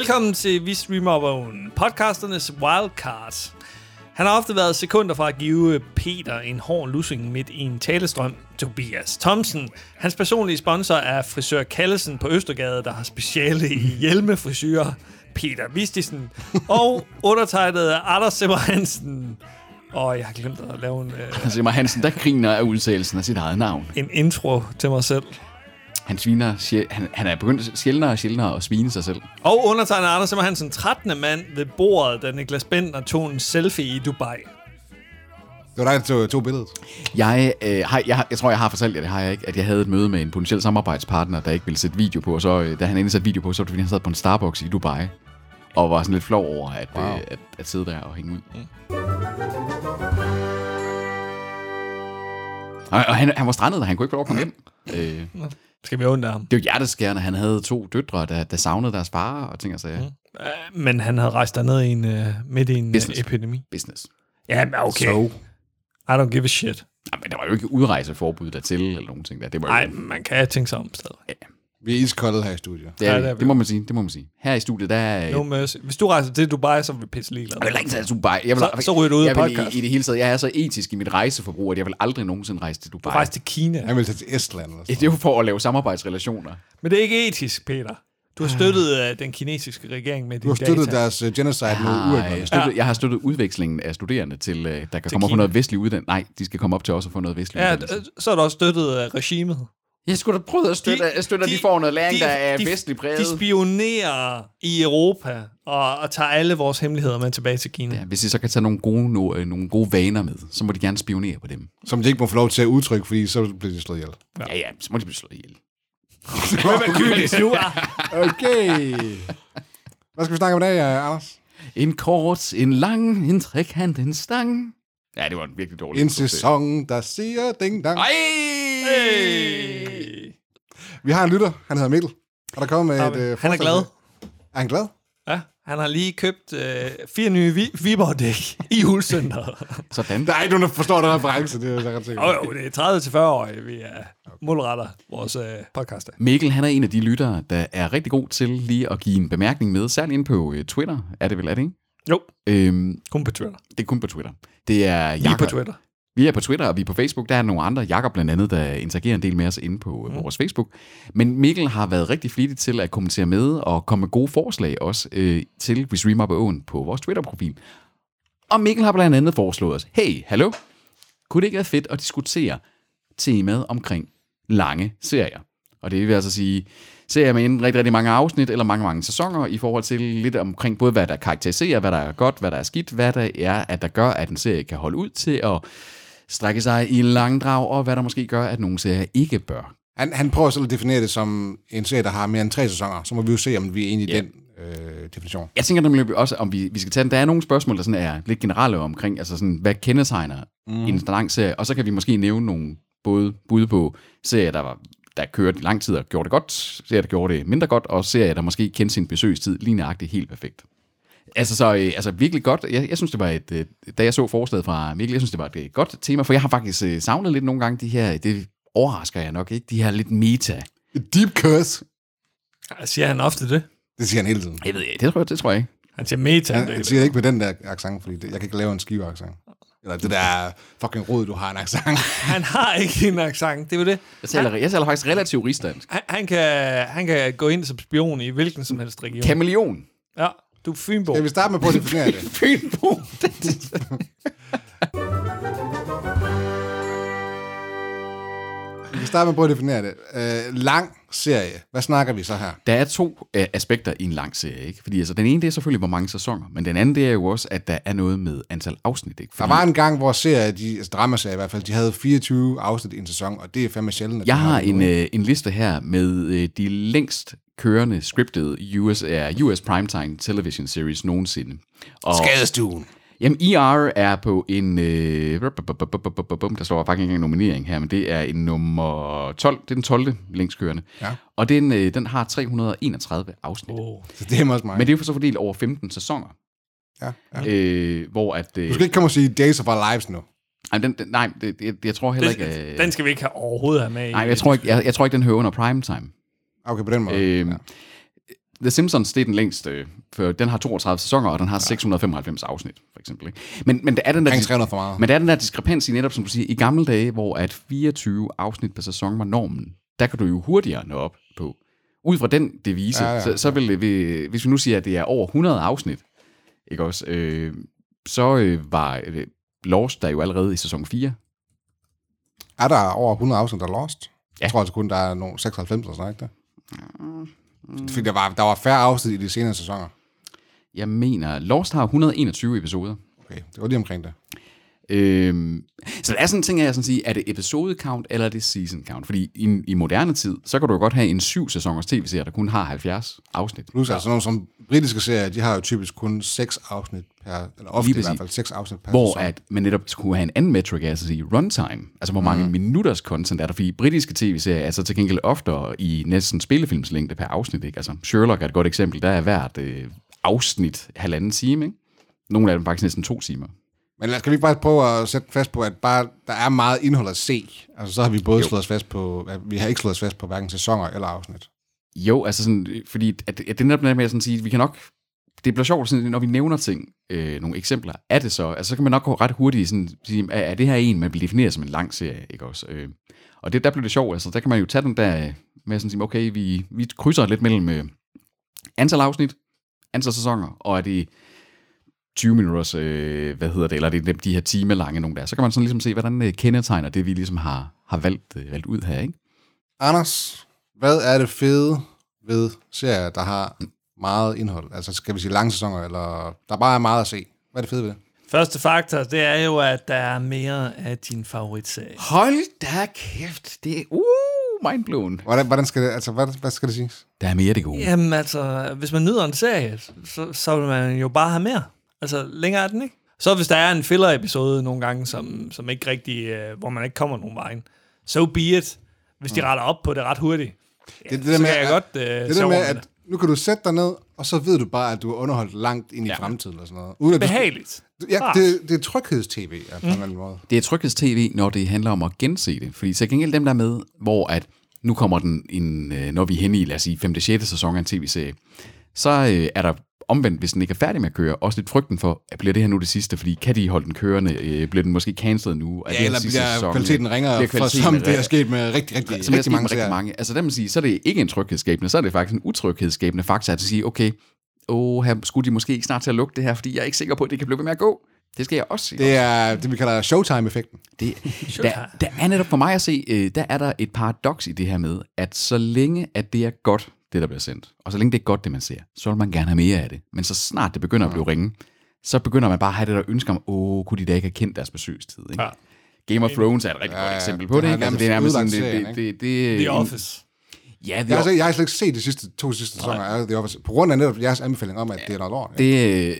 Velkommen til Vi Streamer Own, podcasternes wildcard. Han har ofte været sekunder fra at give Peter en hård lussing midt i en talestrøm. Tobias Thomsen. Hans personlige sponsor er frisør Kallesen på Østergade, der har speciale i hjelmefrisyrer. Peter Vistisen. Og undertegnet Anders Simmer Hansen. Og jeg har glemt at lave en, øh, Simmer Hansen, der griner af udtalelsen af sit eget navn. en intro til mig selv. Han, sviner, han, han er begyndt sjældnere og sjældnere at svine sig selv. Og undertegnet Anders Simmer Hansen, 13. mand ved bordet, da Niklas Bentner tog en selfie i Dubai. Det var dig, der tog, tog billedet. Jeg, øh, har, jeg, har- jeg tror, jeg har fortalt jer, det har jeg ikke, at jeg havde et møde med en potentiel samarbejdspartner, der ikke ville sætte video på, og så, øh, da han endelig satte video på, så var det fordi, han sad på en Starbucks i Dubai, og var sådan lidt flov over at, wow. øh, at, at sidde der og hænge ud. Mm. Og, og han, han var strandet, og han kunne ikke få lov at komme hjem. Øh, Skal vi undre ham? det er jo hjerteskærende, han havde to døtre, der, der savnede deres far og ting og sager. Mm. Uh, men han havde rejst derned i en, uh, midt i en uh, Business. epidemi. Business. Ja, men okay. So. I don't give a shit. Ja, men der var jo ikke udrejseforbud dertil, eller nogen ting der. Det var jo, Nej, man kan tænke sig om stadig. Vi er iskolde her i studiet. det, er, Ja, ja, det er det, må man sige, det må man sige. Her i studiet, der er... No mercy. Hvis du rejser til Dubai, så er vi pisse ligeglade. Jeg vil ikke tage til Dubai. Jeg vil, Så- så ryger du ud af jeg vil podcast. i, i, det hele taget, jeg er så etisk i mit rejseforbrug, at jeg vil aldrig nogensinde rejse til Dubai. Rejse til Kina. Han vil tage til Estland. Eller Det er jo for at lave samarbejdsrelationer. Men det er ikke etisk, Peter. Du har støttet uh, den kinesiske regering med Du har støttet data. deres uh, genocide mod Ah, jeg, støttet, jeg har støttet udvekslingen af studerende til, øh, der kan komme op på Kina. noget vestlig uddannelse. Nej, de skal komme op til os og få noget vestlig Ja, uddannelse. så har du også støttet uh, regimet. Jeg skulle da prøve at støtte, de, støtte at de får noget læring, der er vestlig præget. De spionerer i Europa og, og tager alle vores hemmeligheder med tilbage til Kina. ja, hvis I så kan tage nogle gode, no, øh, nogle gode vaner med, så må de gerne spionere på dem. Som de ikke må få lov til at udtrykke, fordi så bliver de slået ihjel. Ja, ja, så må de blive slået ihjel. Okay. Hvad skal vi snakke om i dag, uh, Anders? En kort, en lang, en trekant, en stang. Ja, det var en virkelig dårlig En sæson, der siger ding dang. Ej! Hey! Vi har en lytter, han hedder Mikkel. Og der kommer med et... Uh, Han er glad. Er han glad? Ja, han har lige købt øh, fire nye vi- Viborg-dæk i julecenteret. Sådan. Der er ikke nogen, der forstår den reference, det er jeg ret sikker Jo, det er 30-40-årige, vi er målretter vores øh, podcast. Mikkel, han er en af de lyttere, der er rigtig god til lige at give en bemærkning med, særligt inde på øh, Twitter, er det vel, er det ikke? Jo, Øhm, kun på Twitter. det er kun på Twitter. Det er Lige på Jakob, Twitter. Vi er på Twitter, og vi er på Facebook. Der er nogle andre, Jakob blandt andet, der interagerer en del med os inde på mm. vores Facebook. Men Mikkel har været rigtig flittig til at kommentere med og komme med gode forslag også øh, til We Stream Up Owen på vores Twitter-profil. Og Mikkel har blandt andet foreslået os, hey, hallo, kunne det ikke være fedt at diskutere temaet omkring lange serier? Og det vil altså sige serier med enten rigtig, rigtig mange afsnit eller mange, mange sæsoner i forhold til lidt omkring både, hvad der karakteriserer, hvad der er godt, hvad der er skidt, hvad der er, at der gør, at en serie kan holde ud til at strække sig i en lang drag, og hvad der måske gør, at nogle serier ikke bør. Han, han prøver selv at definere det som en serie, der har mere end tre sæsoner. Så må vi jo se, om vi er enige i den øh, definition. Jeg tænker nemlig også, om vi, vi skal tage den. Der er nogle spørgsmål, der sådan er lidt generelle omkring, altså sådan, hvad kendetegner mm. en lang serie, og så kan vi måske nævne nogle både bud på serier, der var der kørte i lang tid og gjorde det godt, serier, der gjorde det mindre godt, og serier, der måske kendte sin besøgstid lige nøjagtigt helt perfekt. Altså, så, øh, altså virkelig godt. Jeg, jeg synes, det var et, øh, da jeg så forslaget fra Mikkel, jeg synes, det var et øh, godt tema, for jeg har faktisk øh, savnet lidt nogle gange de her, det overrasker jeg nok ikke, de her lidt meta. Deep curse. Siger han ofte det? Det siger han hele tiden. Jeg ved ikke, det tror jeg, det tror jeg ikke. Han siger meta. Han, det, han siger ikke med den der accent, fordi det, jeg kan ikke lave en skive accent. Eller det der fucking rod, du har en accent. han har ikke en accent, det er jo det. Jeg taler, jeg taler faktisk relativt rigsdansk. Han, han, kan, han kan gå ind som spion i hvilken som helst region. Kameleon. Ja, du er Fynbo. Skal vi starte med på at definere det? Fynbo. kan starte med på at definere det. Øh, lang serie. Hvad snakker vi så her? Der er to øh, aspekter i en lang serie, ikke? Fordi altså, den ene, det er selvfølgelig, hvor mange sæsoner, men den anden, det er jo også, at der er noget med antal afsnit, ikke? Der Fordi var en gang, hvor serier, de, altså dramaserier i hvert fald, de havde 24 afsnit i en sæson, og det er fandme sjældent. at jeg har en, øh, en liste her med øh, de længst kørende scripted US, uh, US primetime television series nogensinde. Og, Skadestuen. Jamen, ER er på en... Øh, der står faktisk ikke engang nominering her, men det er en nummer 12. Det er den 12. længstkørende. Ja. Og den, øh, den har 331 afsnit. Oh. Så det er også mig. Men det er jo så fordelt over 15 sæsoner. ja, ja. Øh, hvor at... Øh, Du skal ikke komme og sige Days of Our Lives nu. ej, den, den, nej, det, jeg, jeg tror heller Det, ikke... Øh, den skal vi ikke have overhovedet have med i. nej, jeg tror ikke, jeg, jeg tror ikke, den hører under primetime. Okay, på den måde. Øh, The Simpsons, det er den længste, for den har 32 sæsoner, og den har 695 afsnit, for eksempel. Ikke? Men, men det er den der... Omkring 300 for meget. Men der er den der diskrepans i netop, som du siger, i gamle dage, hvor at 24 afsnit per sæson var normen, der kan du jo hurtigere nå op på. Ud fra den devise, Ja, ja, ja, så, så vil det, vi- hvis vi nu siger, at det er over 100 afsnit, ikke også, øh, så øh, var øh, Lost der jo allerede i sæson 4. Er der over 100 afsnit, der er lost? Ja. Jeg tror altså kun, der er nogle 96 eller sådan ikke det? Fordi der var, der var færre afsnit i de senere sæsoner. Jeg mener, Lost har 121 episoder. Okay, det var lige omkring det. Øhm, så der er sådan en ting, jeg sådan sige, er det episode count, eller er det season count? Fordi i, i moderne tid, så kan du jo godt have en syv sæsoners tv-serie, der kun har 70 afsnit. Plus, altså nogle som britiske serier, de har jo typisk kun 6 afsnit per, eller ofte i hvert fald 6 afsnit per Hvor sæson. at man netop skulle have en anden metric, altså sige runtime. Altså hvor mange mm. minutters content er der, fordi britiske tv-serier er så til gengæld oftere i næsten spillefilmslængde per afsnit. Ikke? Altså Sherlock er et godt eksempel, der er hvert øh, afsnit halvanden time. Ikke? Nogle af dem faktisk næsten to timer. Men lad- skal vi ikke bare prøve at sætte fast på, at bare, der er meget indhold at se? Altså, så har vi både Jo. slået os fast på, at vi har ikke slået os fast på hverken sæsoner eller afsnit. Jo, altså sådan, øh, fordi at, at det netop med at sådan sige, vi kan nok, det bliver sjovt, sådan, når vi nævner ting, øh, nogle eksempler, er det så, altså så kan man nok gå ret hurtigt sådan, sige, er, er det her en, man vil definere som en lang serie, ikke også? Øh, og det, der bliver det sjovt, altså der kan man jo tage den der med at sådan sige, okay, vi, vi krydser lidt mellem øh, antal afsnit, antal sæsoner, og er det 20 minutters, øh, hvad hedder det, eller er det de, de her timelange nogle der, så kan man sådan ligesom se, hvordan øh, kendetegner det, vi ligesom har, har valgt, øh, valgt ud her, ikke? Anders, hvad er det fede ved serier, der har meget indhold? Altså, skal vi sige lange sæsoner, eller der bare er meget at se? Hvad er det fede ved det? Første faktor, det er jo, at der er mere af din favoritserie. Hold da kæft, det er, uh, mindblown. Hvordan, hvordan skal det, altså, hvad, hvad skal det siges? Der er mere det gode. Jamen altså, hvis man nyder en serie, så, så vil man jo bare have mere. Altså, længere er den ikke. Så hvis der er en filler-episode nogle gange, som, som ikke rigtig, øh, hvor man ikke kommer nogen vej, so be it. Hvis de retter op på det ret hurtigt, ja, det det, der så med, kan jeg at- godt øh, Det se der med, at nu kan du sætte dig ned, og så ved du bare, at du er underholdt langt ind i Ja. fremtiden og sådan noget. Uden at du, Behageligt. ja, Rart. det, det er trygheds-tv ja, på en eller anden måde. Det er trygheds-tv, når det handler om at gense det. Fordi så gengæld dem der er med, hvor at nu kommer den, en, øh, når vi er henne i, lad os sige, 5. 6. sæson af en tv-serie, så øh, er der omvendt, hvis den ikke er færdig med at køre, også lidt frygten for, at bliver det her nu det sidste, fordi kan de holde den kørende, øh, bliver den måske cancelled nu? Er det Ja, her eller bliver sæson? kvaliteten ringere, Bliver for, kvaliteten som det er sket med rigtig, rigtig, rigtig sket mange rigtig mange. Altså der man sige, så er det ikke en tryghedsskabende, så er det faktisk en utryghedsskabende faktor at sige, okay, åh, her skulle de måske ikke snart til at lukke det her, fordi jeg er ikke sikker på, at det kan blive ved med at gå. Det skal jeg også sige. Det er det, vi kalder showtime-effekten. Det, der, der er netop for mig at se, øh, der er der et paradoks i det her med, at så længe at det er godt, det der bliver sendt, og så længe det er godt, det man ser, så vil man gerne have mere af det. Men så snart det begynder at blive ringe, så begynder man bare at have det der ønske om, åh, kunne de da ikke have kendt deres besøgstid. Ikke? Ja. Game of Thrones er et rigtig Ja, godt ja, eksempel det på det. har Ikke? Altså, det er nærmest sådan, det, serien, det, det, det, The en- Office. Ja, Jeg The har, slet- jeg har slet ikke set de sidste, to sidste sæsoner af The Office, på grund af netop jeres anbefaling om, at det er noget lort. Det,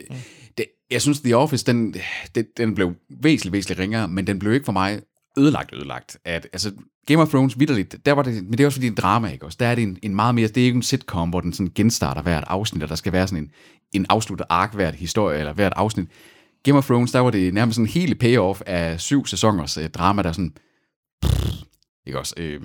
det, jeg synes, The Office, den, det, den blev væsentligt, væsentligt ringere, men den blev ikke for mig ødelagt, ødelagt. At, altså, Game of Thrones, vidderligt, der var det, men det er også fordi, det er en drama, ikke også? Der er det en, en meget mere, det er ikke en sitcom, hvor den sådan genstarter hvert afsnit, og der skal være sådan en, en afsluttet ark hvert historie, eller hvert afsnit. Game of Thrones, der var det nærmest sådan en hele payoff af syv sæsoners øh, drama, der sådan, ikke også? Øh,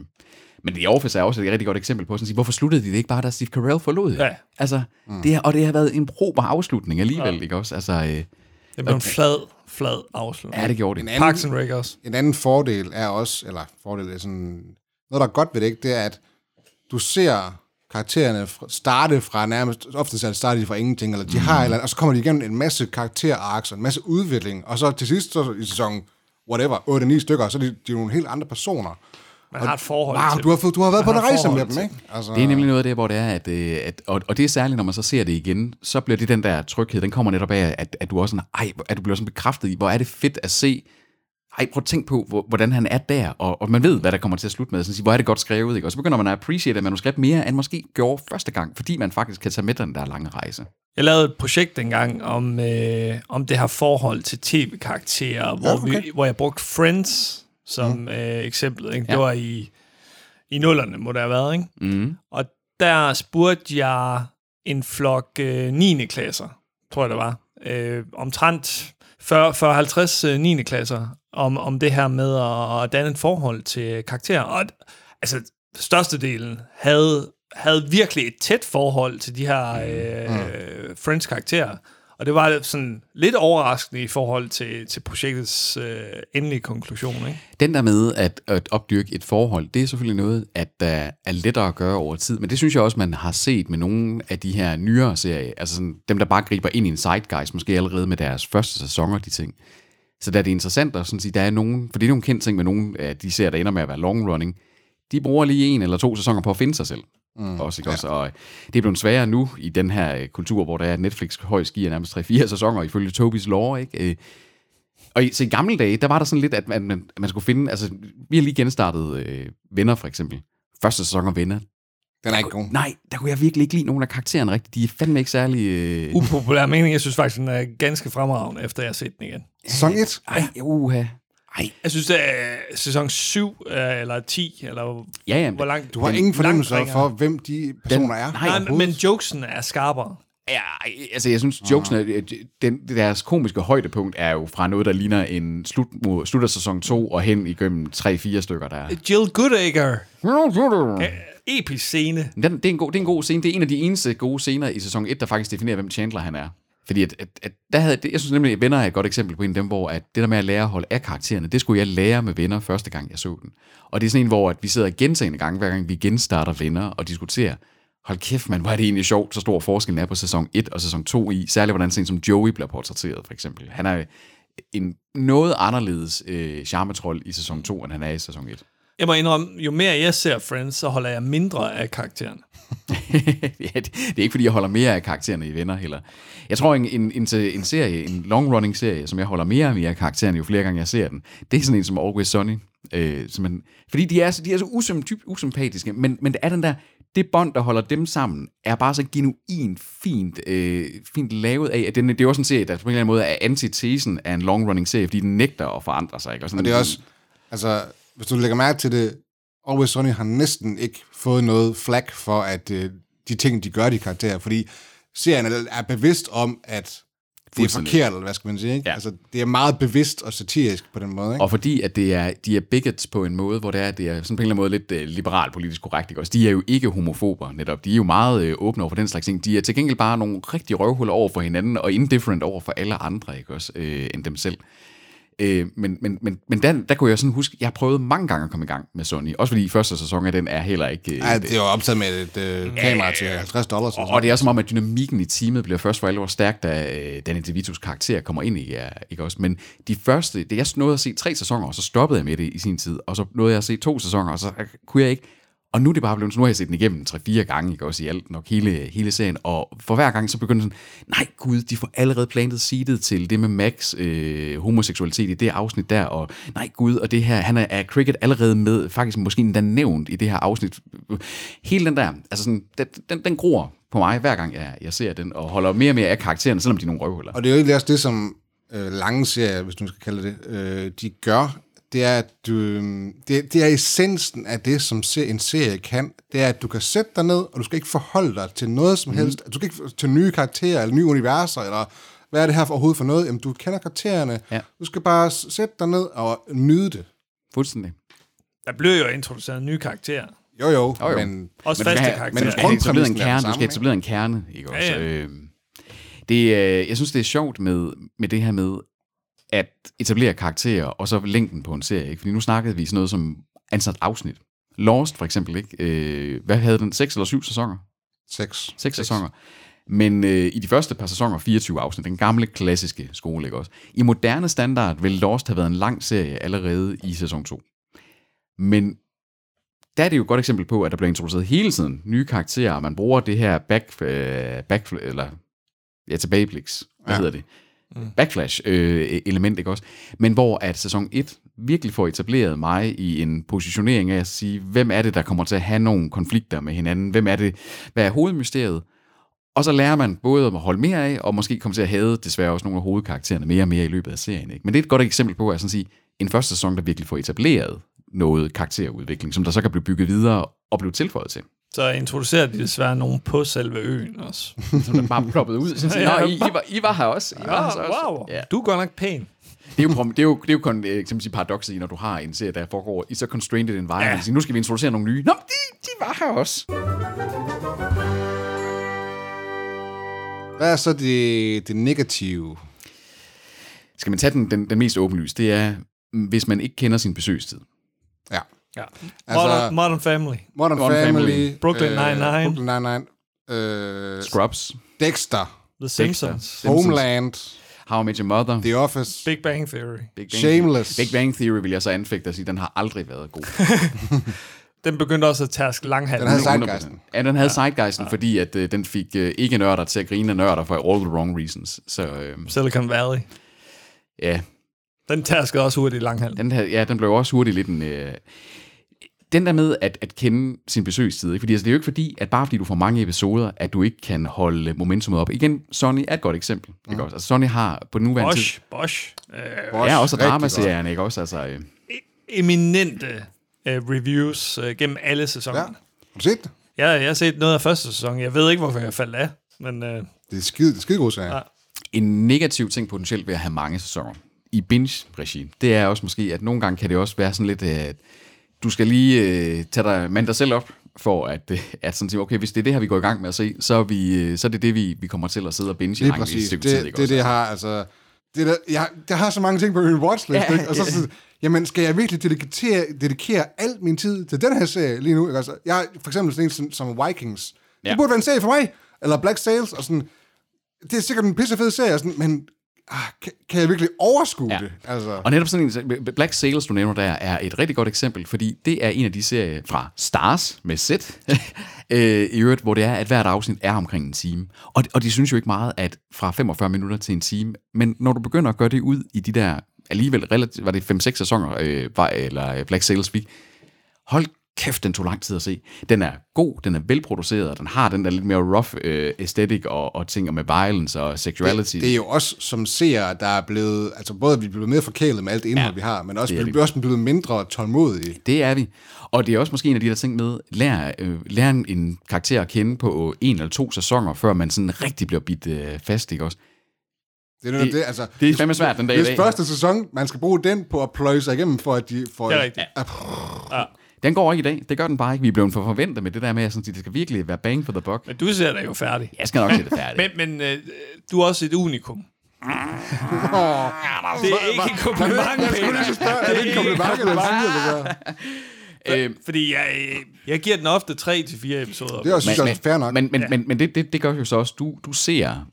men The Office er også et rigtig godt eksempel på, sådan at sige, hvorfor sluttede de det ikke bare, da Steve Carell forlod? Ja. Altså, mm. det, har- og det har været en prober afslutning alligevel, ja. ikke også? Altså, øh, Det blev en flad, flad afslutning. ja, det gjorde En det. anden, Parks and Rec også. en anden fordel er også, eller fordel er sådan, noget der er godt ved det, ikke, det er, at du ser karaktererne starte fra nærmest, ofte så starter de fra ingenting, eller de har et eller andet, og så kommer de igennem en masse karakterarks og en masse udvikling, og så til sidst, så i sæson whatever, 8-9 stykker, så er de, de er nogle helt andre personer. Man har et forhold Wow, til du har, fået- du har været Man på en rejse med dem, ikke? Altså, Det er nemlig noget af det, hvor det er, at, øh, at og, og det er særligt, når man så ser det igen, så bliver det den der tryghed, den kommer netop af, at, at du også sådan, ej, at du bliver sådan bekræftet i, hvor er det fedt at se, ej, prøv at tænke på, hvor, hvordan han er der, og, og man ved, hvad der kommer til at slutte med, sådan sige, hvor er det godt skrevet, ikke? og så begynder man at appreciate manuskript mere, end måske gjorde første gang, fordi man faktisk kan tage med den der lange rejse. Jeg lavede et projekt engang om, øh, om det her forhold til tv-karakterer, hvor, okay. vi, hvor jeg brugte Friends som mm. øh, eksempel. Ikke? Det Ja. var i, i nullerne, må det have været. Ikke? Mm. Og der spurgte jeg en flok øh, 9. klasser, tror jeg det var, øh, omtrent 40-50 øh, 9. klasser, om, om det her med at, at danne et forhold til karakterer. Og altså, størstedelen havde, havde virkelig et tæt forhold til de her øh, Friends karakterer. Og det var sådan lidt overraskende i forhold til, til projektets øh, endelige konklusion. Ikke? Den der med at, at opdyrke et forhold, det er selvfølgelig noget, at der er lettere at gøre over tid. Men det synes jeg også, man har set med nogle af de her nyere serier. Altså sådan, dem, der bare griber ind i en zeitgeist, måske allerede med deres første sæsoner, de ting. Så der er det interessant at sådan sige, der er nogen, for det er nogle kendte ting med nogle af de serier, der ender med at være long running, de bruger lige en eller to sæsoner på at finde sig selv. Mm, også, ikke? Ja. Også, og det er blevet sværere nu i den her øh, kultur, hvor der er Netflix højst giver nærmest 3-4 sæsoner ifølge Tobis lore, ikke? Øh, og i, så i gamle dage, der var der sådan lidt, at man, man, man skulle finde, altså vi har lige genstartet øh, Venner for eksempel. Første sæson af Venner. Den er ikke god. Nej, der kunne jeg virkelig ikke lide nogen af karaktererne rigtigt. De er fandme ikke særlig... Øh... Upopulær mening, jeg synes faktisk, den er ganske fremragende, efter jeg har set den igen. Sæson 1? Ej, uha. Ej. Jeg synes, det er sæson 7 øh, eller 10, eller Ja, ja. hvor langt... Du har den ingen fornemmelse for, hvem de personer er. nej, Nej, men jokesen er skarpere. Ja, altså jeg synes, jokesene, øh, den, deres komiske højdepunkt er jo fra noget, der ligner en slut, mod, slut af sæson 2 og hen igennem 3-4 stykker der. Jill Goodacre. Øh, Episk scene. Den, det, er en god, det er en god scene. Det er en af de eneste gode scener i sæson 1, der faktisk definerer, hvem Chandler han er. Fordi at, at, at der havde, det, jeg synes nemlig, at Venner er et godt eksempel på en af dem, hvor at det der med at lære at holde af karaktererne, det skulle jeg lære med Venner første gang, jeg så den. Og det er sådan en, hvor at vi sidder gentagende gange, hver gang vi genstarter Venner og diskuterer, hold kæft man, hvor er det egentlig sjovt, så stor forskellen er på sæson 1 og sæson 2 i. Særligt hvordan sådan en som Joey bliver portrætteret, for eksempel. Han er en noget anderledes øh, charmetrol i sæson 2, end han er i sæson 1. Jeg må indrømme, jo mere jeg ser Friends, så holder jeg mindre af karakteren. ja, det, det er ikke, fordi jeg holder mere af karaktererne i Venner heller. Jeg tror, en, en, en, en serie, en long-running serie, som jeg holder mere og mere af karaktererne, jo flere gange jeg ser den, det er sådan en som Always Sunny. Øh, som man, fordi de er, så- de er så usym, dybt usympatiske, men, men det er den der, det bånd, der holder dem sammen, er bare så genuint fint, øh, fint lavet af, at den, det er også en serie, der på en eller anden måde er antitesen af en long-running serie, fordi den nægter at forandre sig. Ikke? Og, sådan, Og det er også, altså, hvis du lægger mærke til det, Always Sunny har næsten ikke fået noget flag for, at øh, de ting, de gør, de karakterer, fordi serien er, er bevidst om, at det er forkert, eller hvad skal man sige, ikke? Ja. Altså, det er meget bevidst og satirisk på den måde, ikke? Og fordi at det er, de er bigots på en måde, hvor det er, det er sådan på en eller anden måde lidt uh, liberalt politisk korrekt. Ikke? Også de er jo ikke homofober netop. De er jo meget uh, åbne over for den slags ting. De er til gengæld bare nogle rigtige røvhuller over for hinanden, og indifferent over for alle andre, ikke også, uh, end dem selv. Øh, men men, men, men der, der kunne jeg sådan huske, jeg har prøvet mange gange at komme i gang med Sony. Også fordi første sæson af den er heller ikke... øh, Ej, det er jo optaget med et øh, kamera til 50 dollars. og, og det er som om, at dynamikken i teamet bliver først for alvor stærkt, da øh, Danny DeVitos karakter kommer ind i jer, ikke også? Men de første, det jeg nåede at se tre sæsoner, og så stoppede jeg med det i sin tid, og så nåede jeg at se to sæsoner, og så øh, kunne jeg ikke... Og nu er det bare blevet, så nu har jeg set den igennem 3-4 gange, ikke også i alt nok hele, hele serien, og for hver gang så begynder sådan, nej gud, de får allerede plantet seedet til det med Max øh, homoseksualitet i det afsnit der, og nej gud, og det her, han er, er Cricket allerede med, faktisk måske endda nævnt i det her afsnit. Hele den der, altså sådan, den, den, den gror på mig, hver gang jeg, jeg ser den, og holder mere og mere af karaktererne, selvom de er nogle røvhuller. Og det er jo egentlig også det, som øh, lange serier, hvis du skal kalde det, øh, de gør. Det er, at du, øh, det, det er essensen af det, som se, en serie kan. Det er, at du kan sætte dig ned, og du skal ikke forholde dig til noget som helst. Du skal ikke til nye karakterer, eller nye universer, eller hvad er det her for overhovedet for noget? Jamen, du kender karaktererne. Ja. Du skal bare sætte dig ned og nyde det. Fuldstændig. Der bliver jo introduceret nye karakterer. Jo, jo, Jo, jo. men Også Men du faste have- karakterer. men Du skal have etableret en er kerne, du skal etablere en kerne, ikke også? Ja, ja. Øh, det, øh, jeg synes, det er sjovt med, med det her med at etablere karakterer, og så længden på en serie. Ikke? Fordi nu snakkede vi sådan noget som ansat afsnit. Lost for eksempel, ikke? Øh, hvad havde den? 6 eller 7 sæsoner? Seks. 6 sæsoner. Men øh, i de første par sæsoner, 24 afsnit, den gamle klassiske skole, ikke også? I moderne standard ville Lost have været en lang serie allerede i sæson 2. Men der er det jo et godt eksempel på, at der bliver introduceret hele tiden nye karakterer, og man bruger det her back, øh, back eller ja, tilbagebliks, hvad ja. hedder det? Mm. Backflash øh, element, ikke også? Men hvor at sæson 1 virkelig får etableret mig i en positionering af at sige, hvem er det, der kommer til at have nogle konflikter med hinanden? Hvem er det? Hvad er hovedmysteriet? Og så lærer man både at holde mere af, og måske komme til at have desværre også nogle af hovedkaraktererne mere og mere i løbet af serien. Ikke? Men det er et godt eksempel på, at sådan sige, en første sæson, der virkelig får etableret noget karakterudvikling, som der så kan blive bygget videre og blev tilføjet til. Så introducerer de desværre nogen på selve øen også. Så den bare ploppet ud. Så siger, Ja, Nå, I, I, var, I var her også. I var her så også. Ah, wow, Ja. du er godt nok pæn. Det er jo, det er jo, det er jo kun, øh, sige, paradokset i, når du har en serie, der foregår i så constrained et environment. Ja. Ja. Nu skal vi introducere nogle nye. Nå, men de, de var her også. Hvad er så det, det negative? Skal man tage den, den, den mest åbenlyse, det er, mm, hvis man ikke kender sin besøgstid. Ja. Ja. Altså- Modern, Modern Family. Modern, Modern Family, Family. Brooklyn Nine-Nine. Brooklyn Nine-Nine, øh, Scrubs, Dexter, The Simpsons. Homeland, How I Met Your Mother, The Office, Big Bang Theory. Big Shameless. Big Bang Theory vil jeg så anfægte og sige, den har aldrig været god. Den begyndte også at tærske langhals. Den havde 100%. Zeitgeisten. Ja, den havde ja. Zeitgeisten, fordi at, øh, den fik øh, ikke nørder til at grine af nørder for all the wrong reasons. Så øh, Silicon Valley. ja, Den tærskede også hurtigt langhals. den, havde, ja, den blev også hurtigt lidt en... Øh, den der med at, at kende sin besøgstid, ikke? fordi altså, det er jo ikke fordi, at bare fordi du får mange episoder, at du ikke kan holde momentumet op. Igen, Sony er et godt eksempel. Mm. Ikke også? Altså, Sony har på den nuværende Bosch. Bosch. Øh, Bosch, Ja, også rigtig dramaserierne, ikke også? Altså, øh, eminente øh, reviews øh, gennem alle sæsoner. Ja. Har du set det? Ja. Jeg, jeg har set noget af første sæson. Jeg ved ikke, hvorfor jeg faldt af. Men øh, Det er skide, det er skide god serie. Ja. en negativ ting potentielt ved at have mange sæsoner i binge-regi, det er også måske, at nogle gange kan det også være sådan lidt, at du skal lige øh, tage dig, mand dig selv op, for at, øh, at sådan sige, okay, hvis det er det her, vi går i gang med at se, så er, vi, øh, så er det det, vi, vi kommer til at sidde og binge i Lige lang præcis. stykke Det, tid, det, ikke det, det, jeg har, altså... Det der, jeg, jeg har så mange ting på min watchlist, Ja, ikke? og så, ja. så jamen, skal jeg virkelig dedikere, dedikere al min tid til den her serie lige nu? Ikke? Altså, jeg har for eksempel sådan en som, som Vikings. Ja. Det burde være en serie for mig. Eller Black Sails, og sådan... Det er sikkert en pissefed serie, sådan, men ah, kan, kan jeg virkelig overskue ja. Det? Altså, Og netop sådan en, Black Sails, du nævner der, er et rigtig godt eksempel, fordi det er en af de serier fra Stars med Z, øh, i øvrigt, hvor det er, at hvert afsnit er omkring en time. Og, og de synes jo ikke meget, at fra 45 minutter til en time, men når du begynder at gøre det ud i de der, alligevel relativt, var det 5-6 sæsoner, øh, var, eller Black Sails fik, hold kæft, den tog lang tid at se. Den er god, den er velproduceret, og den har den der lidt mere rough øh, aesthetic og, og ting med violence og sexuality. det, det er jo også som seere, der er blevet... Altså både at vi er blevet mere forkælet med alt det indhold, ja, vi har, men også, det er vi det. er også blevet mindre tålmodige. Det er vi. Og det er også måske en af de der ting med, lær, øh, lær en- karakter at kende på en eller to sæsoner, før man sådan rigtig bliver bidt øh, fast, ikke også? Det er, det, Det- det, altså, det er fandme svært den dag i dag. første sæson, man skal bruge den på at pløje sig igennem, for at de får... Det er rigtigt. Den går ikke i dag. Det gør den bare ikke. Vi er blevet for forventet med det der med, at sådan, at det skal virkelig være bang for the buck. men du ser det jo færdig. Jeg skal nok se det færdigt. Men, men øh, du er også et unikum. Det er ikke et kompliment, Peter. Er det en kompliment, eller siger det der? Fordi jeg, øh, jeg giver den ofte 3-4 episoder. Det er også, synes jeg, også fair nok. Men, men, men, men det, det, det gør jo så også, du, du ser...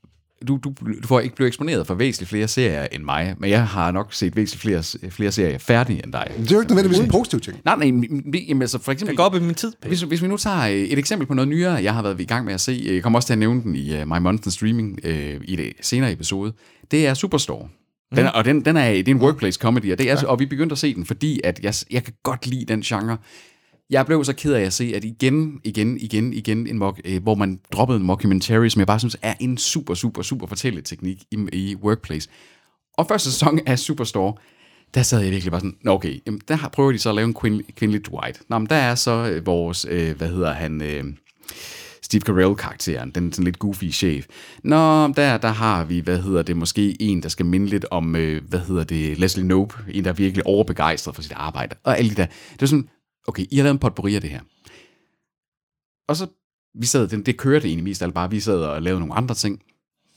Du, du, du får ikke blevet eksponeret for væsentligt flere serier end mig, men jeg har nok set væsentligt flere, flere serier færdige end dig. det er jo ikke nødvendigvis en positiv ting. Nej, nej, men- men- altså for eksempel... Jeg går op i min tid. Hvis, hvis vi nu tager øh, et eksempel på noget nyere, jeg har været i gang med at se, øh, jeg kommer også til at nævne den i uh, My Month in Streaming uh, i det senere episode, det er Superstore. Den er, og den, den er, det er en workplace comedy, og, det er, ja. og vi begyndte at se den, fordi at jeg, jeg kan godt lide den genre. Jeg blev så ked af at se, at igen, igen, igen, igen, en mock, øh, hvor man droppede en mockumentary, som jeg bare synes er en super, super, super fortælleteknik i, i workplace. Og første sæson af Superstore, der sad jeg virkelig bare sådan, "Nå, okay, jamen, der prøver de så at lave en kvindelig, kvindelig Dwight. Nå, men der er så øh, vores, øh, hvad hedder han, øh, Steve Carell-karakteren, den sådan lidt goofy chef. Nå, der, der har vi, hvad hedder det, måske en, der skal minde lidt om, øh, hvad hedder det, Leslie Nope, en, der er virkelig overbegejstret for sit arbejde, og alle de der. Det er sådan, okay, I har lavet en potpourri af det her. Og så, vi sad, det, det kørte egentlig mest eller bare, vi sad og lavede nogle andre ting.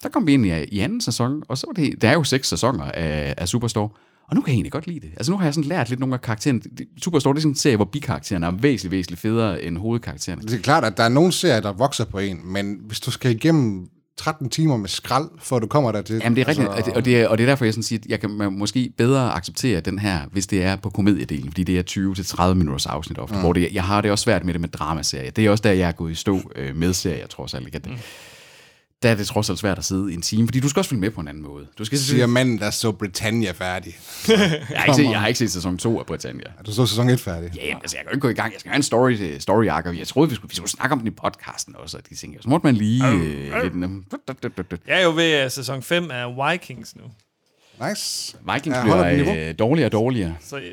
Der kom vi ind i, i anden sæson, og så var det, der er jo seks sæsoner af, af Superstore, og nu kan jeg egentlig godt lide det. Altså nu har jeg sådan lært lidt nogle af karaktererne. Superstore, det er sådan en serie, hvor bikaraktererne er væsentligt, væsentligt federe end hovedkaraktererne. Det er klart, at der er nogle serier, der vokser på en, men hvis du skal igennem 13 timer med skrald, før du kommer der til... Jamen det er rigtigt, altså, og, det er, og det er derfor, jeg sådan siger, at jeg kan man måske bedre acceptere den her, hvis det er på komediedelen, fordi det er 20-30 minutters afsnit ofte, mm. hvor det, jeg har det også svært med det med dramaserier. Det er også der, jeg er gået i stå øh, med serier, trods alt. Ikke? Mm. Der er det trods alt svært at sidde i en time, fordi du skal også følge med på en anden måde. Du skal siger manden, der så Britannia færdig. jeg, har ikke set, jeg har ikke set sæson 2 af Britannia. Er du så sæson 1 færdig? Ja, jamen, altså, jeg kan jo ikke gå i gang. Jeg skal have en story, story arc, og jeg troede, vi skulle, vi skulle snakke om den i podcasten også, og de ting. Så måtte man lige øh, lidt... Um, Jeg er jo ved uh, sæson 5 af Vikings nu. Nice. Vikings Ja, bliver øh, dårligere og dårligere, Så øh,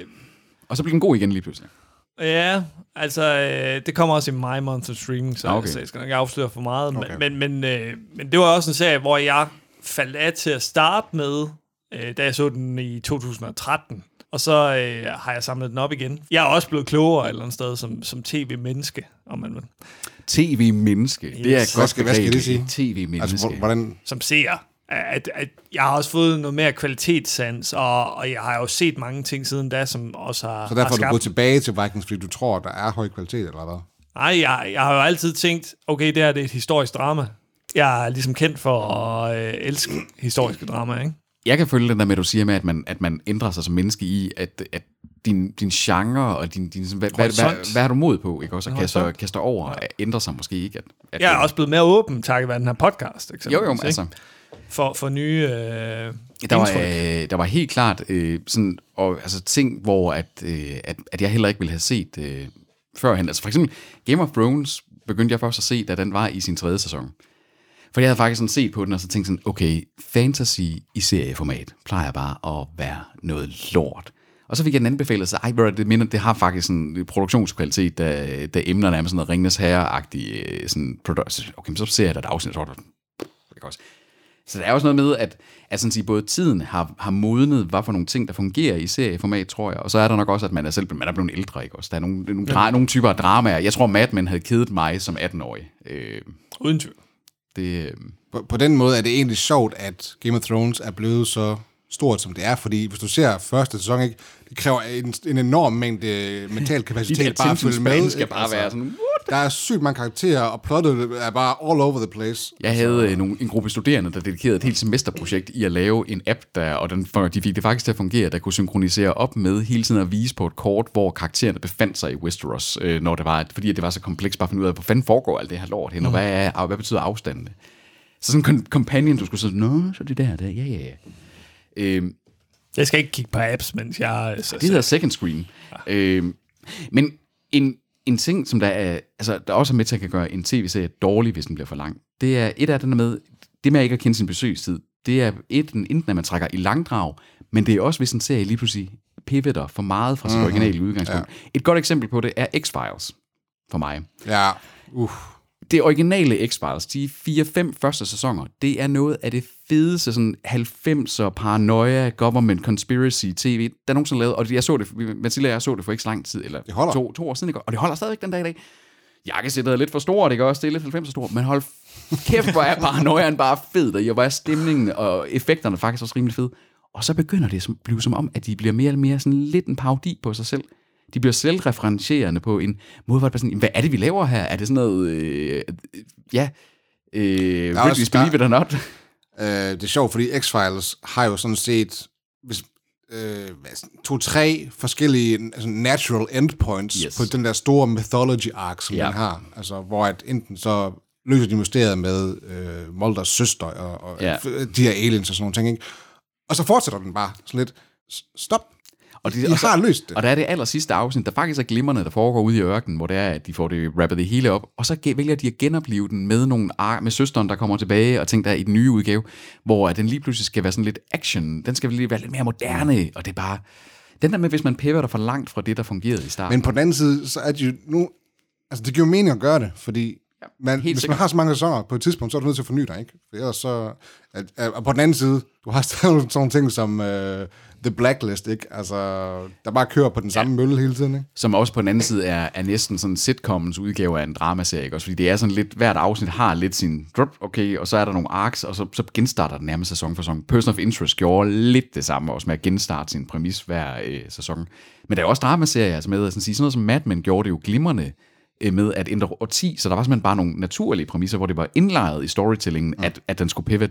og så bliver den god igen lige pludselig. Ja, altså, øh, det kommer også i my month of streaming, så, Ah, okay. så jeg skal nok ikke afsløre for meget. Okay. Men, men, men, øh, men det var også en serie, hvor jeg faldt af til at starte med, øh, da jeg så den i 2013. Og så øh, har jeg samlet den op igen. Jeg er også blevet klogere et eller andet sted som, som tv-menneske, om man vil. TV-menneske. Det er Yes. et Hvad godt skal- hvad skal det sige? TV-menneske. Altså, hvor- hvordan... Som ser. At, at jeg har også fået noget mere kvalitetssans, og, og jeg har jo set mange ting siden da, som også har Så derfor har er du skabt gået tilbage til Vikings, fordi du tror, der er høj kvalitet, eller hvad? Nej, jeg, jeg har jo altid tænkt, okay, det her det er et historisk drama. Jeg er ligesom kendt for at øh, elske historiske drama, ikke? Jeg kan følge den der med, at du siger med, at man, at man ændrer sig som menneske i, at, at din, din genre og din, din sådan, hvad, hvad, hvad, hvad, har du mod på, ikke også? At En kaste, horisont. kaste over, ja. ændrer sig måske ikke. At, at Jeg er også blevet mere åben, takket være den her podcast, Jo, eksempelvis, jo, ikke? altså, For, for nye øh, der var, øh, der var helt klart øh, sådan, og, altså, ting, hvor at, øh, at, at jeg heller ikke ville have set øh, førhen. Altså for eksempel Game of Thrones begyndte jeg først at se, da den var i sin tredje sæson. For jeg havde faktisk sådan set på den, og så tænkt sådan, okay, fantasy i serieformat plejer bare at være noget lort. Og så fik jeg den anbefalet, så ej, bro, det, minder, det har faktisk en produktionskvalitet, da, da emnerne er sådan noget Ringnes Herre-agtige øh, sådan. Okay, så ser jeg da et afsnit, så var det også. Så der er også noget med, at, at sådan sige, både tiden har, har modnet, hvad for nogle ting, der fungerer i serieformat, tror jeg. Og så er der nok også, at man er selv man er blevet ældre, ikke også? Der er nogle, nogle, dra- nogle typer af dramaer. Jeg tror, Mad Men havde kedet mig som 18-årig. Øh, Uden tvivl. det, øh, På, på den måde er det egentlig sjovt, at Game of Thrones er blevet så stort, som det er, fordi hvis du ser første sæson, ikke, det kræver en, en enorm mængde mental kapacitet bare at følge med. skal bare Altså, være sådan, Der er sygt mange karakterer, og plottet er bare all over the place. Jeg havde øh, nogle, en gruppe studerende, der dedikerede et helt semesterprojekt i at lave en app, der, og den, de fik det faktisk til at fungere, der kunne synkronisere op med hele tiden at vise på et kort, hvor karaktererne befandt sig i Westeros, øh, når det var, fordi det var så komplekst, bare at finde ud af, hvor fanden foregår alt det her lort hen, og hvad, er, hvad betyder afstanden? Så sådan en companion, du skulle sige, nå, så det der, der, ja, ja, ja. Øhm, Jeg skal ikke kigge på apps, mens jeg... Så, det hedder second screen. Øhm, men en, en ting, som der er, altså, der også er med til at kan gøre en tv-serie dårlig, hvis den bliver for lang, det er et af den der med, det med ikke at kende sin besøgstid, det er et, enten at man trækker i langdrag, men det er også, hvis en serie lige pludselig pivoter for meget fra sit mm-hmm. originale udgangspunkt. Ja. Et godt eksempel på det er X-Files for mig. Ja, uh. Det originale X-Files, de 4-5 første sæsoner, det er noget af det fedeste sådan 90'er paranoia, government conspiracy tv, der nogensinde lavet. Og jeg så det, Mathilde og jeg så det for ikke så lang tid, eller Det holder. To, to år siden, ikke? og det holder stadigvæk den dag i dag. Jakkesættet er lidt for stort, ikke også? Det er lidt 90 stort, men hold kæft, hvor er paranoiaen bare fed, og hvor er stemningen og effekterne faktisk også rimelig fede. Og så begynder det at blive som om, at de bliver mere eller mere sådan lidt en parodi på sig selv. De bliver selvreferentierende på en måde, hvor det bare sådan, hvad er det, vi laver her? Er det sådan noget, øh, ja, øh, Ridley's også- Believe It or Not? Øh, det er sjovt, fordi X-Files har jo sådan set hvis, øh, to-tre forskellige altså natural endpoints Yes. på den der store mythology arc, som Ja. den har. Altså, hvor at enten så løser de mysteriet med øh, Mulders søster og, og Ja. de her aliens og sådan nogle ting, ikke? Og så fortsætter den bare sådan lidt, "S- stop, Og de og så- har løst det. Og der er det aller sidste afsnit, der faktisk er glimrende, der foregår ude i ørkenen, hvor det er, at de får det rappet det hele op, og så ge- vælger de at genopleve den med nogle ar- med søsteren, der kommer tilbage, og tænker der i den nye udgave, hvor at den lige pludselig skal være sådan lidt action, den skal lige være lidt mere moderne, og det er bare, den der med, hvis man pivoter for langt fra det, der fungerede i starten. Men på den anden side, så er det jo nu... Altså, det giver jo mening at gøre det, fordi man, hvis sikkert. man har så mange sæsoner på et tidspunkt, så er du nødt til at forny dig, ikke? For ellers så... At, at, og på den anden side, du har stadig sådan nogle ting som uh, The Blacklist, ikke? Altså, der bare kører på den samme mølle hele tiden, ikke? som også på den anden side er, er næsten sådan sitcoms udgave af en dramaserie, ikke? også fordi det er sådan lidt, hvert afsnit har lidt sin drop, okay, og så er der nogle arcs, og så, så genstarter den nærmest sæson for sæson. Person of Interest gjorde lidt det samme også med at genstarte sin præmis hver øh, sæson. Men der er også dramaserier, altså med at sådan sige, sådan noget som Mad Men gjorde det jo glimrende øh, med at ændre årti, så der var simpelthen bare nogle naturlige præmisser, hvor det var indlejret i storytellingen, mm. at, at den skulle pivot.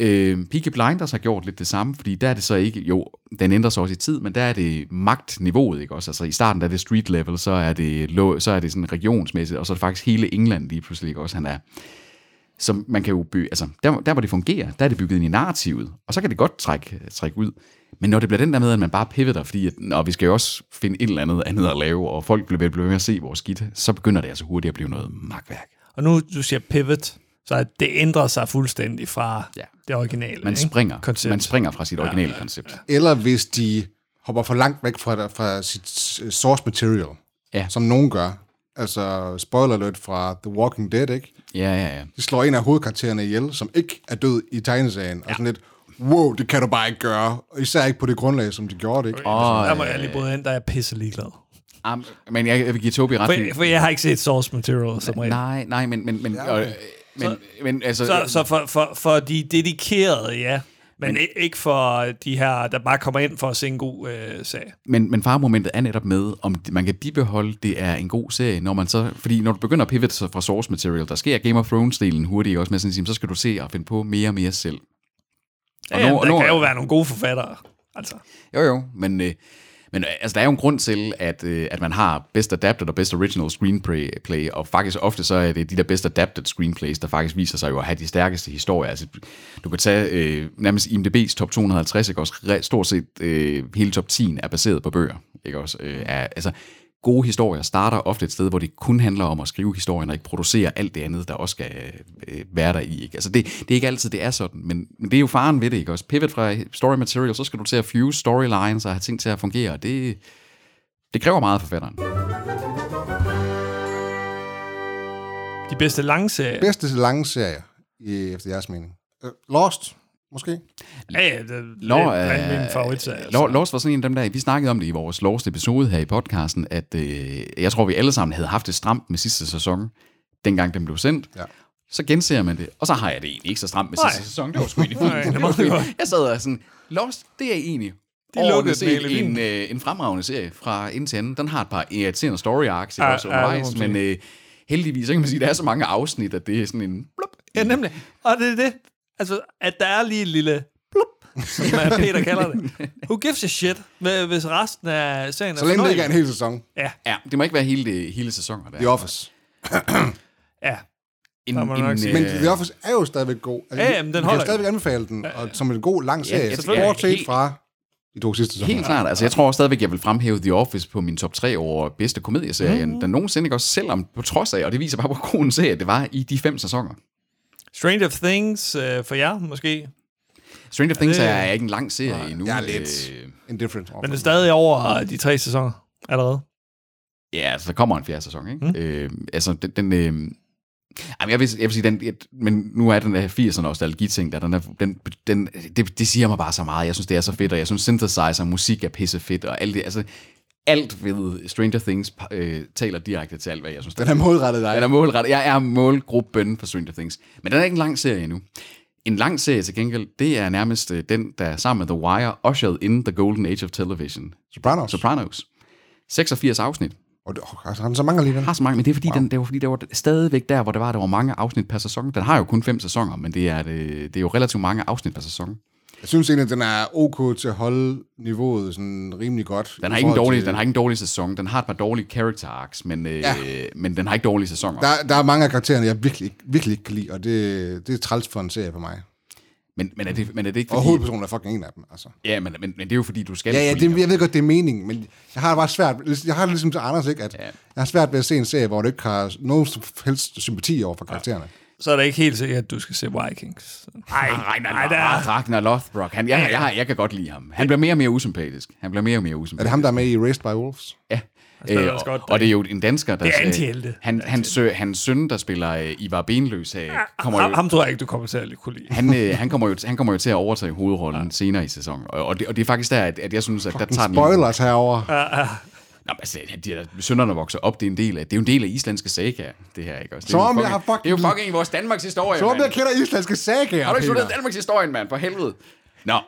Øh, Peaky Blinders har gjort lidt det samme, fordi der er det så ikke, jo, den ændrer sig også i tid, men der er det magtniveauet, ikke også? Altså i starten der er det street level, så er det, lo- så er det sådan regionsmæssigt, og så er det faktisk hele England lige pludselig, ikke også? Han er, så man kan jo bygge, altså der, der hvor det fungerer, der er det bygget ind i narrativet, og så kan det godt trække, trække ud. Men når det bliver den der med, at man bare pivoter, fordi at, når vi skal jo også finde et eller andet andet at lave, og folk bliver ved bliver ved med at se vores skidt, så begynder det altså hurtigt at blive noget magtværk. Og nu, du siger pivot, så at det ændrer sig fuldstændig fra Ja. det originale. Man ikke? springer, Koncept. man springer fra sit originale koncept. Eller hvis de hopper for langt væk fra, fra sit source material. Ja. som nogen gør. Altså, spoiler alert fra The Walking Dead, ikke? Ja, ja, ja. De slår en af hovedkaraktererne ihjel, som ikke er død i tegneserien. Og sådan lidt, wow, det kan du bare ikke gøre. Og især ikke på det grundlag, som de gjorde det, ikke? Og, Der må jeg lige bryde ind, der er jeg pisse ligeglad. um, men jeg, jeg vil give Tobi ret. For, for jeg har ikke set source material som regel. Nej, nej, men, men, men, Ja, okay. øh, men, men altså... Så, så for, for, for de dedikerede, ja. Men, men ikke for de her, der bare kommer ind for at se en god øh, sag. Men, men faremomentet er netop med, om man kan bibeholde, det er en god serie, når man så... Fordi når du begynder at pivot sig fra source material, der sker Game of Thrones-delen hurtigt også med sådan så skal du se og finde på mere og mere selv. Ja, Og jamen, nu- der nu- kan jo være nogle gode forfattere. Altså. Jo, jo, men, øh, men øh, altså, der er jo en grund til, at, øh, at man har Best Adapted og Best Original Screenplay, play, og faktisk ofte så er det de der Best Adapted Screenplays, der faktisk viser sig jo at have de stærkeste historier. Altså, du kan tage øh, nærmest IMDb's top 250, ikke også? Stort set øh, hele top 10 er baseret på bøger, ikke også? Øh, er, altså, gode historier starter ofte et sted, hvor det kun handler om at skrive historien, og ikke producere alt det andet, der også skal øh, være der i. Ikke? Altså det, det er ikke altid, det er sådan, men, men det er jo faren ved det, ikke også? Pivot fra story material, så skal du til at fuse storylines og have ting til at fungere, det, det kræver meget af forfatteren. De bedste lange serier. Bedste lange serie, i, efter jeres mening. Uh, Lost, måske? Ja, ja, det, Lår, er min favoritserie. altså. Lår, Lost var sådan en af dem der, vi snakkede om det i vores Lost episode her i podcasten, at øh, jeg tror, vi alle sammen havde haft det stramt med sidste sæson, dengang den blev sendt. Ja. Så genser man det, og så har jeg det egentlig ikke så stramt med Nej. sidste sæson. Det var sgu egentlig fint. Jeg sad og sådan, Lost, det er egentlig De lukkede set en, øh, en fremragende serie fra ende til anden. Den har et par irriterende story arcs Ja, ja, også undervejs, men øh, heldigvis, så kan man sige, at der er så mange afsnit, at det er sådan en blup. Ja, nemlig. Og det er det. Altså, at der er lige et lille blup, som øh, Peter kalder det. Who gives a shit, hv- hvis resten af serien er Så længe det ikke er en hel sæson. Ja, Ja, det må ikke være hele, det, hele sæsoner der. The Office. ja. En, Der må man nok sige. Men The Office er jo stadigvæk god. Altså, Ja, vi- jamen, den vi holder kan stadigvæk anbefale den, og som en god lang serie. ja, Ja, selvfølgelig. Bortset Helt- fra de to sidste sæsoner. Helt klart. Altså, jeg tror stadigvæk, jeg vil fremhæve The Office på min top 3 over bedste komedieserie, mm. den nogensinde ikke også, selvom på trods af, og det viser bare, hvor god en serie det var i de fem sæsoner. Stranger Things øh, for jer, måske. Stranger Things det- er ikke en lang serie endnu. Jeg er lidt Øh, indifferent. Men det er stadig over de tre sæsoner allerede. ja, altså, der kommer en fjerde sæson, ikke? Mm. Øh, altså, den... den øh, Jamen, jeg vil, jeg vil sige, den, et- men nu er den der 80'erne nostalgi-ting, der, den er, den, den, det, det siger mig bare så meget. Jeg synes, det er så fedt, og jeg synes, synthesizer musik er pisse fedt, og alt det, altså, alt ved Stranger Things øh, taler direkte til alt, hvad jeg synes. Den er målrettet dig. Den er målrettet. Jeg er målgruppen for Stranger Things. Men den er ikke en lang serie endnu. En lang serie til gengæld, det er nærmest øh, den, der sammen med The Wire ushered in the golden age of television. Sopranos. Sopranos. 86 afsnit. Og det, altså, han så mange alligevel. Har så mange, men det er fordi, wow. den, det var, fordi det var stadigvæk der, hvor det var, der var mange afsnit per sæson. Den har jo kun fem sæsoner, men det er, det, det er jo relativt mange afsnit per sæson. Jeg synes egentlig, at den er ok til at holde niveauet sådan rimelig godt. Den har, ikke en dårlig, til- den har ikke en dårlig sæson. Den har et par dårlige character arcs, men, øh, Ja. men den har ikke dårlige sæsoner. Der, der er mange af karaktererne, jeg virkelig, virkelig ikke kan lide, og det, det er træls for en serie på mig. Men, men, er det, men er det ikke Og fordi... hovedpersonen er fucking en af dem, altså. Ja, men, men, men det er jo fordi, du skal... Ja, ja, det, jeg ved godt, det er meningen, men jeg har bare svært. Jeg har det ligesom til Anders, ikke? At Ja. jeg har svært ved at se en serie, hvor du ikke har nogen som helst sympati over for karaktererne. Så er det ikke helt sikkert, at du skal se Vikings. Nej, Ragnar, nej, der er... Ragnar Lothbrok. Han, jeg, jeg, jeg kan godt lide ham. Han bliver mere og mere usympatisk. Han bliver mere og mere usympatisk. Er det ham, der er med i Raised by Wolves? Ja. Øh, og, godt, og det er jo en dansker, der... Det er antihelte. Han, hans, sø, hans søn, der spiller øh, Ivar Benløs, øh, kommer Ham, jo... ham tror jeg ikke, du kommer til at kunne lide. Han, øh, han, kommer jo, han kommer jo til at overtage hovedrollen ja. senere i sæsonen. Og, og, det, og det er faktisk der, at, at jeg synes, at der tager den... Spoilers herovre. Nå, altså, de der sønnerne vokser op, det er en del af, det er jo en del af islandske saga, det her, ikke også? Det er Som om jeg fucking- har fucking- Det er jo fucking vores Danmarks historie, Så om mand. jeg kender islandske sagaer, Har du ikke studeret Danmarks historien, mand? For helvede. Nå,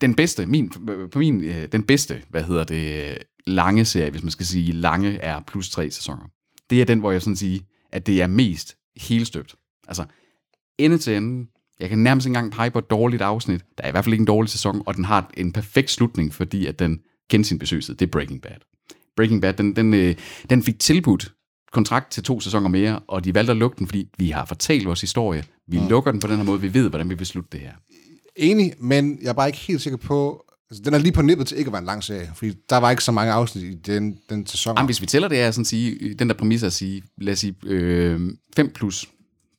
den bedste, min, på min, øh, den bedste, hvad hedder det, øh, lange serie, hvis man skal sige lange, er plus tre sæsoner. Det er den, hvor jeg sådan siger, at det er mest helstøbt. Altså, ende til ende. Jeg kan nærmest ikke engang pege på et dårligt afsnit. Der er i hvert fald ikke en dårlig sæson, og den har en perfekt slutning, fordi at den kendte sin besøgelse. Det er Breaking Bad. Breaking Bad, den, den, øh, den fik tilbudt kontrakt til to sæsoner mere, og de valgte at lukke den, fordi vi har fortalt vores historie. Vi mm. lukker den på den her måde, vi ved, hvordan vi vil slutte det her. Enig, men jeg er bare ikke helt sikker på... Altså, den er lige på nippet til ikke at være en lang serie, fordi der var ikke så mange afsnit i den, den sæson. Jamen, hvis vi tæller det, er sådan at sige, den der præmis at sige, lad os sige, øh, 5 plus.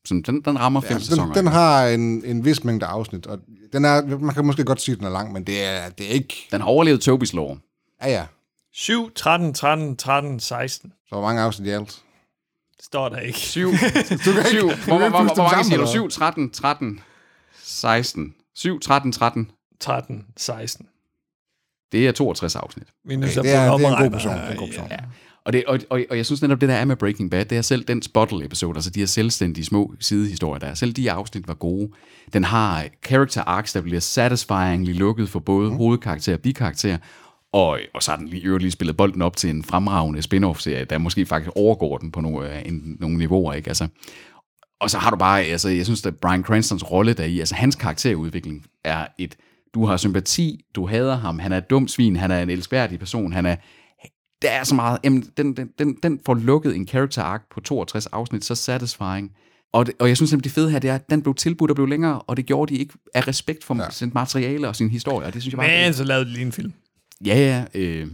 Sådan, den, den rammer 5 ja, altså, sæsoner. den, den har en, en vis mængde afsnit, og den er, man kan måske godt sige, at den er lang, men det er, det er ikke... den har overlevet Tobis lov. Ja, ja. 7, 13, 13, 13, 16. Så hvor mange afsnit i alt? Står der ikke. 7, Du kan 7, ikke- hvor, du kan hvor, ikke hvor, hvor, hvor mange siger du? eller 7, 13, 13, 16. 7, 13, 13. 13, 16. Det er 62 afsnit. Er nødt Okay, det er- det er en god person, det er en god person. Ja. Og, det, og, og, og jeg synes netop, det der er med Breaking Bad, det er selv den Spottle-episode, altså de her selvstændige små sidehistorier der, selv de afsnit var gode. Den har character arcs, der bliver satisfyingly lukket for både mm. hovedkarakter og bikarakter, og, og så har den lige, i øvrigt lige spillet bolden op til en fremragende spin-off-serie, der måske faktisk overgår den på nogle, øh, en, nogle niveauer, ikke? Altså, og så har du bare, altså jeg synes, at Brian Cranstons rolle der i, altså hans karakterudvikling er et, du har sympati, du hader ham, han er et dumt svin, han er en elskværdig person, han er, der er så meget, jamen, den, den, den, den får lukket en character arc på 62 afsnit, så satisfying. Og, det, og jeg synes simpelthen, det fede her, det er, at den blev tilbudt og blev længere, og det gjorde de ikke af respekt for ja. sin materiale og sin historie, og det synes jeg bare... Men så lavede de lige en film. Ja, ja, øh,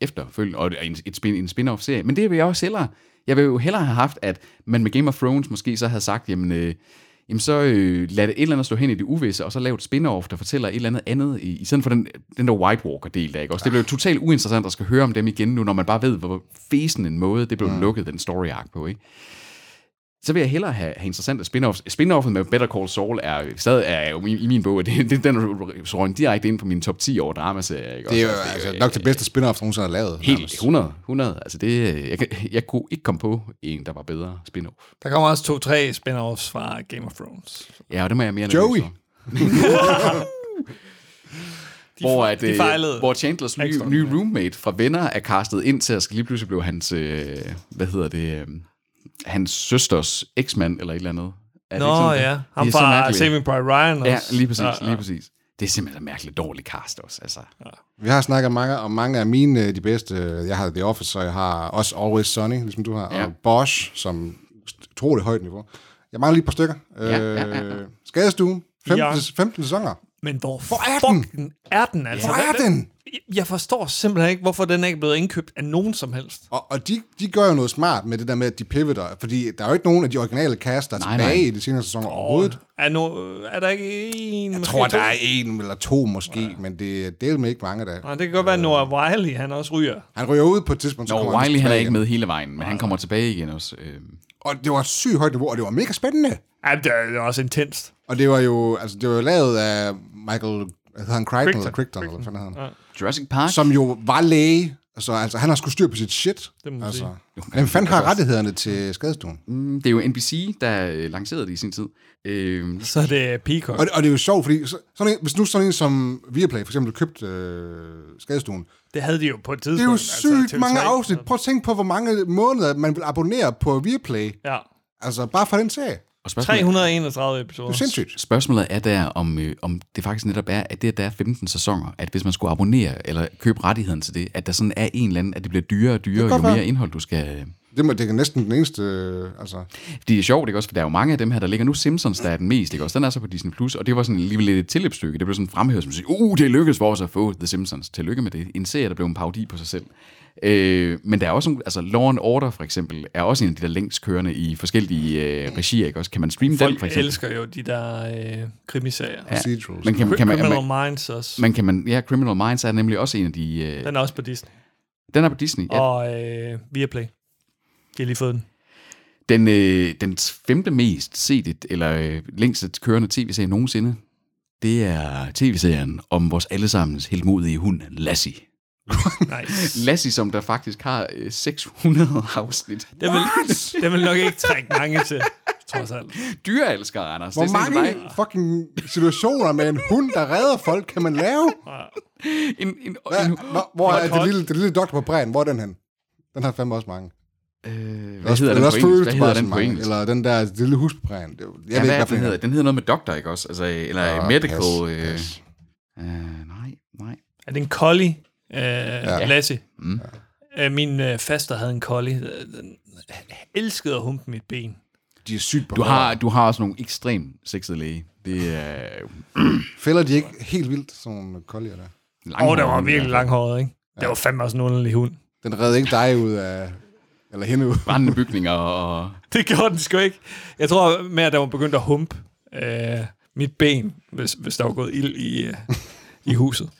efterfølgende, og en, et spin, en spin-off-serie. Men det vil jeg også hellere. Jeg vil jo hellere have haft, at man med Game of Thrones måske så havde sagt, jamen, øh, jamen så øh, lad det et eller andet stå hen i det uvisse, og så lave et spin-off, der fortæller et eller andet andet, i, i stedet for den, den der White Walker-del der, ikke også? Det blev totalt uinteressant at skal høre om dem igen nu, når man bare ved, hvor fesen en måde, det blev mm. lukket, den story arc på, ikke? Så vil jeg hellere have, have interessante spin-offs. Spin-offet med Better Call Saul er, stadig er jo i, i min bog, det, det, den står direkte ind på min top 10 over dramaserier. Ikke? Det er jo Også, altså, nok det bedste spin-off, der nogensinde har lavet. Helt nærmest. 100, 100. Altså det, jeg, jeg kunne ikke komme på en, der var bedre spin-off. Der kommer også to-tre spin-offs fra Game of Thrones. Ja, og det må jeg mere Joey. De, hvor, at, de øh, fejlede. hvor Chandlers nye, nye roommate fra Venner er castet ind til at skal lige pludselig blive hans, øh, hvad hedder det, øh, hans søsters eksmand eller et eller andet. Er det Nå ikke sådan, det- ja, det ham er så fra. Saving Private Ryan også. Ja, lige præcis, Ja, ja. lige præcis. Det er simpelthen en mærkeligt dårlig cast også. Altså. Vi har snakket mange, om mange af mine, øh, de bedste. Jeg har The Office, og jeg har også Always Sunny, ligesom du har, Ja. og Bosch, som utroligt højt niveau. Jeg mangler lige et par stykker. Ja, ja, ja, ja. Øh, Skadestuen, 15, Ja. ja. 15 sæsoner. Men hvor, Hvor er den? er den? Altså, Hvor er den? Jeg forstår simpelthen ikke, hvorfor den er ikke blevet indkøbt af nogen som helst. Og, og de, de gør jo noget smart med det der med, at de pivoter, fordi der er jo ikke nogen af de originale cast, der er Nej, tilbage nej. i de senere sæsoner overhovedet. Er, no, er der ikke en? Jeg tror, der er en eller to måske, ja. men det, det er med ikke mange der. Nej, det kan godt være, at Noah Wiley, han også ryger. Han ryger ud på et tidspunkt, han Wiley han er ikke med hele vejen, men han kommer tilbage igen også. Øh. Og det var et sygt højt niveau, og det var mega spændende. Ja, det er er også intenst. Og det var jo, altså, det var jo lavet af Michael, hedder han, Crichton, Crichton. eller Crichton, eller hvad fanden han? Jurassic Park? Som jo var læge. Altså, altså han har sgu styr på sit shit. Det må altså. sige. Hvem fanden har rettighederne til skadestuen? Mm, det er jo NBC, der øh, lancerede det i sin tid. Øh, Så er det Peacock. Og, det- og det er jo sjovt, fordi så, sådan en, hvis nu sådan en som Viaplay for eksempel købte øh, skadestuen, Det havde de jo på et tidspunkt. det er jo altså, sygt TV3. mange afsnit. Prøv at tænke på, hvor mange måneder man vil abonnere på Viaplay. Ja. Altså, bare for den serie. Og spørgsmålet, 331 episoder. Det er sindssygt. spørgsmålet er der, om, øh, om det faktisk netop er, at det, at der er 15 sæsoner, at hvis man skulle abonnere eller købe rettigheden til det, at der sådan er en eller anden, at det bliver dyrere og dyrere, jo mere indhold du skal... Det, må, det er næsten den eneste, øh, altså... Fordi det er sjovt, ikke også? For der er jo mange af dem her, der ligger nu. Simpsons, der er den mest, ikke også? Den er så på Disney+, Plus, og det var sådan alligevel lidt et tilløbsstykke. Det blev sådan fremhævet som at sige, uh, det lykkedes for os at få The Simpsons. Tillykke med det. En serie, der blev en parodi på sig selv. Øh, men der er også nogle, altså Law and Order for eksempel, er også en af de der længst kørende i forskellige øh, regier, ikke også? Kan man streame den Folk for eksempel? elsker jo de der øh, krimiserier. Ja. Procedurals. Men kan, kan, man, Criminal man, Minds også. man, kan man, ja, Criminal Minds er nemlig også en af de... Øh, Den er også på Disney. den er på Disney. Ja. Og øh, Viaplay. De har lige fået den. Den, øh, den femte mest set, eller øh, længst kørende tv-serie nogensinde, det er tv-serien om vores allesammens heldmodige hund, Lassie. Nice. Lassie, som der faktisk har øh, 600 afsnit. Det vil, det vil nok ikke trække mange til, trods alt. Dyreelsker, Anders. Hvor det er mange fucking situationer med en hund, der redder folk, kan man lave? En, en, Ja, en, hvor er det lille, det lille doktor på bræen? Hvor er den hen? Den har fandme også mange. Øh, hvad Også- hedder den også føles Hvad den på engelsk? Eller den der lille hus på bræen. Det, jeg Ja, ved hvad ikke, hvad den hedder? Den hedder noget med doktor, ikke også? Altså, eller Ah, medical... pas, øh, pas. øh, nej, nej. Er det en collie, øh, ja. Lassie? Mm. Øh, min øh, faster havde en collie. Øh, Den elskede at humpe mit ben. De er sygt på Du har, du har også nogle ekstremt sexede læge. Det er Fælder de ikke helt vildt, sådan nogle kollier der? Åh, oh, det var virkelig langhåret, ikke? Det var fandme også en underlig hund. Den redder ikke dig ud af... Eller hende ud. Brændende bygninger og... Det gjorde den sgu ikke. Jeg tror med, at der var begyndt at humpe øh, mit ben, hvis, hvis der var gået ild i, øh, i huset.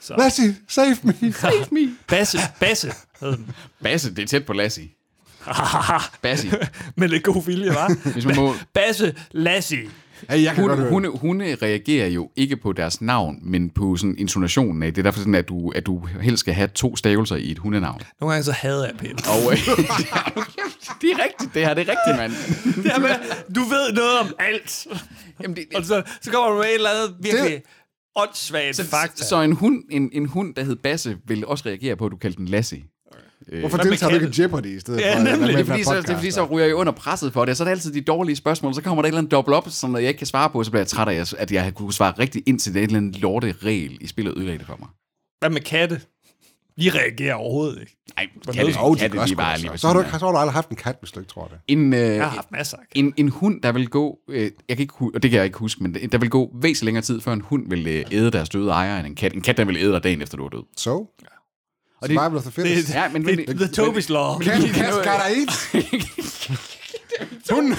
Så. Lassie, save me. Save me. Basse, Basse hed den. Basse, det er tæt på Lassie. Basse. Med lidt god vilje, var. Hvis man må, Basse Lassie. Hey, jeg kan godt høre. hunde, hunde, hunde reagerer jo ikke på deres navn, men på sådan intonationen af. Det er derfor sådan, at du, at du helst skal have to stavelser i et hundenavn. Nogle gange så hader jeg Peter. Og øh, det er rigtigt, det her, det er rigtigt, mand. Jamen, du ved noget om alt. Jamen, det, Og så, så kommer du med et eller andet virkelig åndssvagt fakta. Så en hund, en, en hund, der hed Basse, vil også reagere på, at du kaldte den Lassie. Hvorfor Hvad med deltager du ikke? Jeopardy i stedet Ja, for? nemlig. Det er, fordi, så, det er fordi, så ryger jeg under presset for det, så er det altid de dårlige spørgsmål, så kommer der et eller andet dobbelt op, som jeg ikke kan svare på, så bliver jeg træt af, at jeg kunne svare rigtigt ind til det et eller andet lorte regel i spillet ødelagde det for mig. Hvad med katte? De reagerer overhovedet ikke. Nej, katte, Jo, de katte, de var da lige så. Så har, du, så har du aldrig haft en kat, hvis du ikke tror det. En, øh, Jeg har haft masser af en, en hund, der vil gå, øh, jeg kan ikke, og det kan jeg ikke huske, men der vil gå væsentligt længere tid, før en hund vil øh, æde deres døde ejer end en kat. En kat, der vil æde dig dagen efter, du er død. So? Og det, Survival of the fittest. Det, Ja, men- det, men- the Toby's Law. Cat, gotta eat. Hun,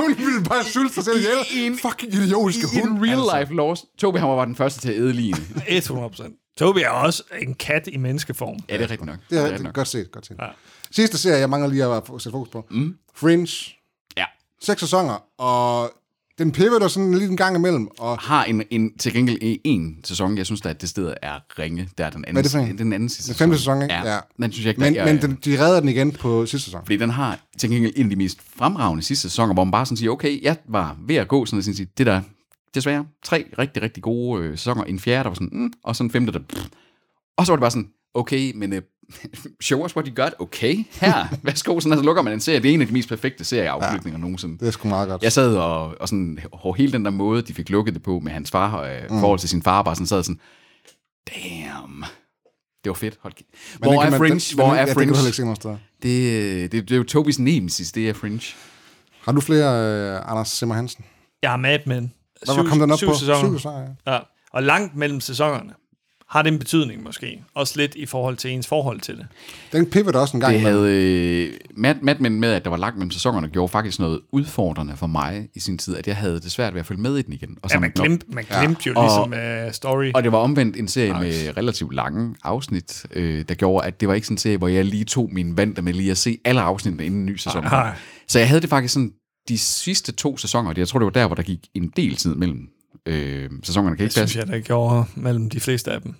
hun ville bare sulte sig selv ihjel. En- Fucking idiotiske i hund. en real altså. life loss, Tobi han var den første til at æde ligene. 100%. Toby er også en kat i menneskeform. Ja, det er rigtigt nok. Det er rigtigt rigtigt. nok. Godt set, godt set. Ja. Sidste serie, jeg mangler lige at sætte fokus på. Mm. Fringe. Ja. Seks sæsoner, og den pivoter sådan lidt en gang imellem. Og Har en, en, til gengæld en sæson, jeg synes, der, at det sted er ringe. Der er den anden, Hvad er det den anden sidste Den femte sæson, ikke? Ja. Ja. Den synes jeg ikke, men, der, men den, de redder den igen på sidste sæson. Fordi den har til gengæld en af de mest fremragende sidste sæsoner, hvor man bare sådan siger, okay, jeg var ved at gå sådan og sige, det der, desværre, tre rigtig, rigtig gode øh, sæsoner. En fjerde, der var sådan, mm, og så en femte, der... Pff. Og så var det bare sådan, okay, men øh, show us what you got, okay, her, værsgo, sådan, så lukker man en serie. Det er en af de mest perfekte serieafslutninger ja. nogensinde. Det er sgu meget godt. Jeg sad og, og sådan, og hele den der måde, de fik lukket det på med hans far, og mm. forhold til sin far, bare sådan sad sådan, damn, det var fedt. Hold Men Hvor er man- Fringe? den- Hvor er ja, Det Fringe? ikke se nogen steder. Det, det, det er jo Tobis nemesis, det er Fringe. Har du flere, øh, Anders Simmer Hansen? Jeg har Mad Men. Hvad var kom den op syv på? Sæsoner. Syv sæsoner, ja. Ja. Og langt mellem sæsonerne. Har det en betydning måske? Også lidt i forhold til ens forhold til det. Den pivoter også en gang Det imellem. havde øh, Mad, Mad Men med, at der var langt mellem sæsonerne, gjorde faktisk noget udfordrende for mig i sin tid, at jeg havde det svært ved at følge med i den igen. Og Ja, man glemte, man glemte ja. jo Og- ligesom uh, story. Og det var omvendt en serie med relativt lange afsnit, øh, der gjorde, at det var ikke sådan en serie, hvor jeg lige tog min vand med lige at se alle afsnittene inden en ny sæson. Nej. Så jeg havde det faktisk sådan, de sidste to sæsoner, og jeg tror, det var der, hvor der gik en del tid mellem øh, sæsonerne. Kan Det ikke passe? synes jeg, der gjorde mellem de fleste af dem.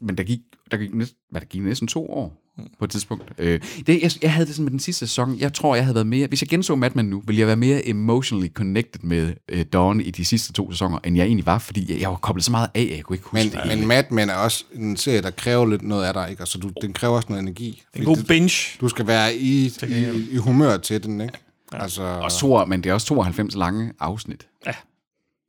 Men der gik, der gik, næsten, hvad, der gik næsten to år på et tidspunkt. Øh, det, jeg, jeg havde det sådan med den sidste sæson. Jeg tror, jeg havde været mere... Hvis jeg genså Mad Men nu, ville jeg være mere emotionally connected med øh, Dawn i de sidste to sæsoner, end jeg egentlig var, fordi jeg, jeg var koblet så meget af, at jeg kunne ikke huske Men, det. men hele. Mad Men er også en serie, der kræver lidt noget af dig, ikke? Altså, du, den kræver også noget energi. En god binge. Du skal være i, i, i humør til den, ikke? Ja. Altså, og to, men det er også 92 lange afsnit.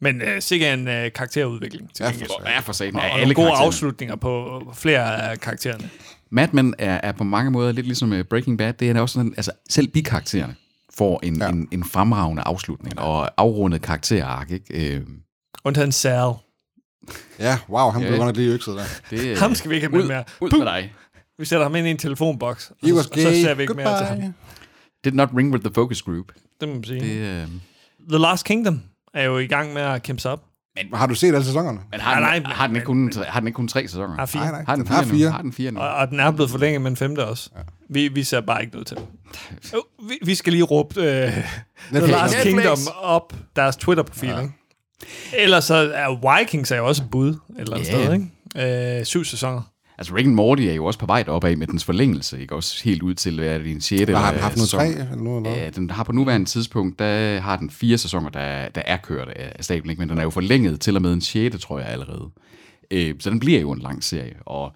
Men uh, sikkert en uh, karakterudvikling. Til Ja, for Og er for satan og, og alle gode afslutninger på flere af karaktererne. Mad Men er, er på mange måder lidt ligesom øh, Breaking Bad. Det er også sådan, altså selv bikaraktererne får en, Ja. ja. en, en fremragende afslutning og afrundet karakterark. Ikke? Øh, Undtagen Sal. ja, wow, han blev Ja. godt nok lige økset der. det, øh, Ham skal vi ikke have med ud, mere. Ud med dig. Vi sætter ham ind i en telefonboks, og så, og så ser vi ikke mere til ham. Goodbye. Did not ring with the focus group. Det må man sige. Det, Det... øh, The Last Kingdom er jo i gang med at kæmpe sig op. Har du set alle sæsonerne? men har, Nej, den, nej, har, den ikke men- kun, har den ikke kun tre sæsoner? Har fire. Nej, nej. Har den Den har fire, nu? fire. Har den fire nu? Og, og den er blevet forlænget med en femte også. Ja. Vi, vi ser bare ikke noget til. Vi, vi skal lige råbe uh, The Netflix. Last Netflix. Kingdom op deres Twitter-profil. Ja. Ikke? Ellers så er Vikings er jo også et bud et eller andet Ja. sted. Ikke? Uh, syv sæsoner. Altså Rick and Morty er jo også på vej af med dens forlængelse, ikke? Også helt ud til, hvad er det, en 6. Hvad har den haft nu? Tre eller noget? Eller? Ja, den har på nuværende tidspunkt, der har den fire sæsoner, der, der er kørt af stablen, ikke? men den er jo forlænget til og med en 6. tror jeg allerede. Øh, så den bliver jo en lang serie, og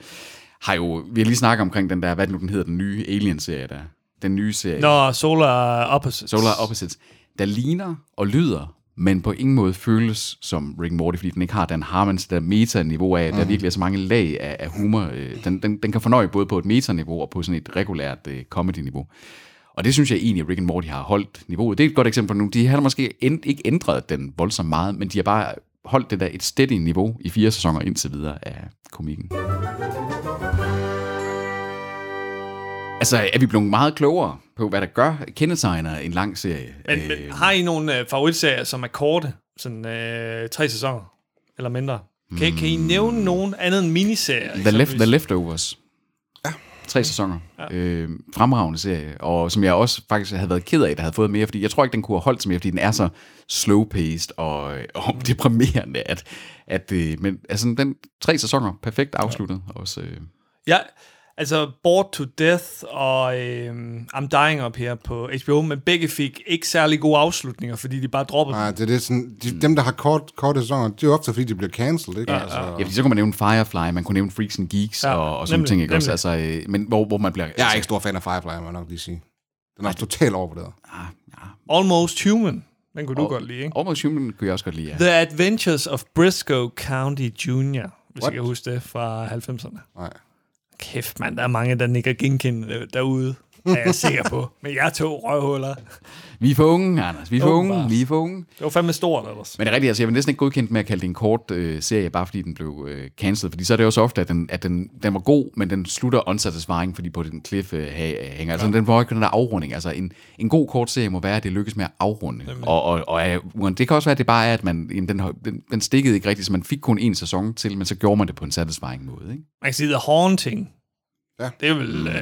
har jo, vi har lige snakket omkring den der, hvad nu den hedder, den nye Alien-serie der. Den nye serie, Nå, Solar Opposites. Solar Opposites, der ligner og lyder, men på ingen måde føles som Rick and Morty, fordi den ikke har Dan Harmons der meta-niveau af, mm. der virkelig er så mange lag af, af humor. Øh, Den, den, den kan fornøje både på et meta-niveau og på sådan et regulært uh, comedy-niveau. Og det synes jeg egentlig, at Rick and Morty har holdt niveauet. Det er et godt eksempel nu. De har måske end, ikke ændret den voldsomt meget, men de har bare holdt det der et steady niveau i fire sæsoner indtil videre af komikken. Altså, er vi blevet meget klogere på, hvad der gør, kendetegner en lang serie? Men, men har I nogle uh, favoritserier, som er korte? Sådan uh, tre sæsoner? Eller mindre? Kan, kan I nævne nogen andet end miniserier? The, left, the Leftovers. Ja. Tre sæsoner. Ja. Øh, fremragende serie, og som jeg også faktisk havde været ked af, der havde fået mere, fordi jeg tror ikke, den kunne have holdt sig mere, fordi den er så slow-paced og, og deprimerende, at, at øh, men altså, den tre sæsoner, perfekt afsluttet. Ja. Også, øh, Ja, altså Bored to Death og øh, I'm Dying Up her på HBO, men begge fik ikke særlig gode afslutninger, fordi de bare droppede Nej, det er det sådan, de, dem, der har kort, korte sæsoner, det er jo ofte, fordi de bliver cancelled, ikke? Ja, altså, Ja, fordi så kunne man nævne Firefly, man kunne nævne Freaks and Geeks Ja, og, og sådan nemlig, ting, ikke også? nemlig. Altså, øh, men hvor, hvor man bliver... Jeg er altså, ikke stor fan af Firefly, må jeg nok lige sige. Den er også totalt overvurderet. ah, ja. Almost Human. Den kunne du godt lide, ikke? Almost Human kunne jeg også godt lide, ja. The Adventures of Briscoe County Jr., hvis What? jeg kan huske det, fra 90'erne. Nej. Kæft, mand, der er mange, der nikker genkendende derude, er jeg sikker på. Men jeg to røvhuller. Vi er for unge, Anders. Vi er for unge. Vi er for unge. Det var fandme stort ellers. Men det er rigtigt, altså jeg vil næsten ikke godkendt med at kalde det en kort øh, serie, bare fordi den blev øh, cancelled, fordi så er det også ofte, at, den, at den, den var god, men den slutter unsatisfying, fordi på den cliff øh, ha- hænger. Altså den får ikke den der afrunding. Altså en, en god kort serie må være, at det lykkes med at afrunde. Og, og, og øh, det kan også være, at det bare er, at man, jamen, den, den, den stikkede ikke rigtigt, så man fik kun en sæson til, men så gjorde man det på en satisfying måde. Ikke? Man kan sige The Haunting. Ja. Det er vel... Øh,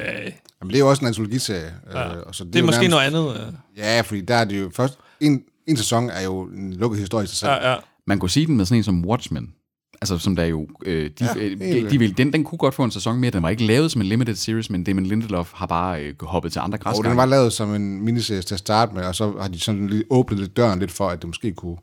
Jamen, det er jo også en antologiserie. Ja. Øh, og så det, det er jo måske nærmest- noget andet. Øh. Ja, fordi der er det jo først... En, en sæson er jo en lukket historie i sig selv. Ja, ja. Man kunne sige den med sådan en som Watchmen. Altså, som der jo... Øh, de, Ja, ja, helt de, de vil, den, den kunne godt få en sæson mere. Den var ikke lavet som en limited series, men Damon Lindelof har bare øh, hoppet til andre Og græsgange. den var lavet som en miniserie til at starte med, og så har de sådan lige åbnet lidt døren lidt for, at det måske kunne...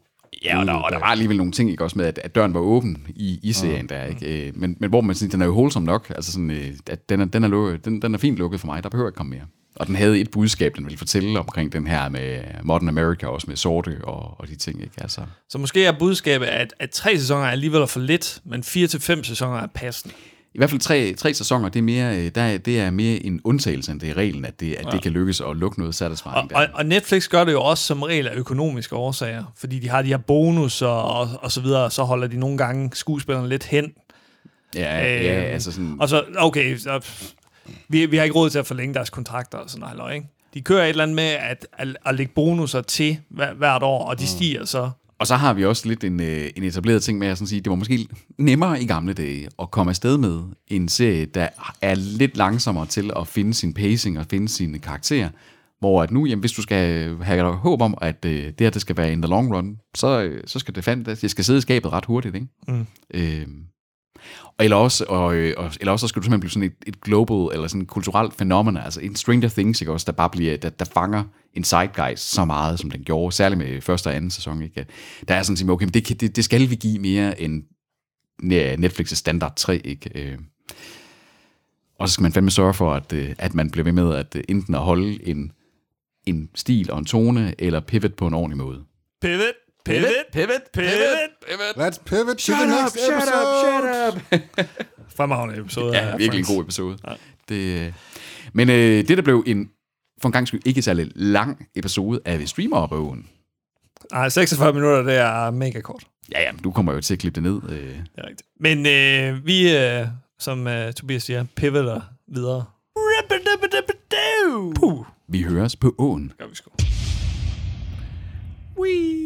Ja, og der, og der var alligevel nogle ting, ikke også med, at, at døren var åben i, i serien der, ikke? Øh, Men, men hvor man siger, den er jo wholesome nok, altså sådan, øh, at den er, den, er lukket, den, den er fint lukket for mig, der behøver ikke komme mere. Og den havde et budskab, den ville fortælle omkring den her med Modern America, også med sorte og, og de ting, ikke? Altså, Så måske er budskabet, at, at tre sæsoner er alligevel for lidt, men fire til fem sæsoner er passende. I hvert fald tre, tre sæsoner, det er, mere, øh, der, er- det er mere en undtagelse, end det er reglen, at det, at ja. det kan lykkes at lukke noget satisfying Og, og, og Netflix gør det jo også som regel af økonomiske årsager, fordi de har de her bonus og, og, og så videre, og så holder de nogle gange skuespillerne lidt hen. ja, øh, ja, altså sådan, Og så, okay, så, vi, vi har ikke råd til at forlænge deres kontrakter og sådan noget, ikke? De kører et eller andet med at, at, at lægge bonusser til hver, hvert år, og de stiger så. Og så har vi også lidt en, øh, en etableret ting med at sådan sige, det var måske nemmere i gamle dage at komme afsted med en serie, der er lidt langsommere til at finde sin pacing og finde sine karakterer. Hvor at nu, jamen, hvis du skal have håb om, at øh, det her det skal være in the long run, så, øh, så skal det fandme, det skal sidde i skabet ret hurtigt, ikke? Mm. Øh, og eller også, og, øh, og, eller også så skal du simpelthen blive sådan et, et global, eller sådan et kulturelt fænomen, altså en Stranger Things, ikke også, der bare bliver, der, der fanger en zeitgeist så meget, som den gjorde, særligt med første og anden sæson, ikke? Der er sådan at okay, men det, kan- det, det skal vi give mere end ja, Netflix' standard 3, ikke? Øh. Og så skal man fandme sørge for, at, øh, at man bliver ved med at enten at holde en, en stil og en tone, eller pivot på en ordentlig måde. Pivot, pivot, pivot, pivot. Let's pivot to the next episode! Fremragende episode. Ja, virkelig en god episode. Det, øh, men øh, det, der blev en for en gang skyld ikke særlig lang episode af streamer Nej, 46 minutter, det er mega kort. Ja, ja, men du kommer jo til at klippe det ned. Øh. Det er rigtigt. Men øh, vi, øh, som øh, Tobias siger, pivoter videre. Puh. Vi høres på åen. Det gør vi sgu. Wee.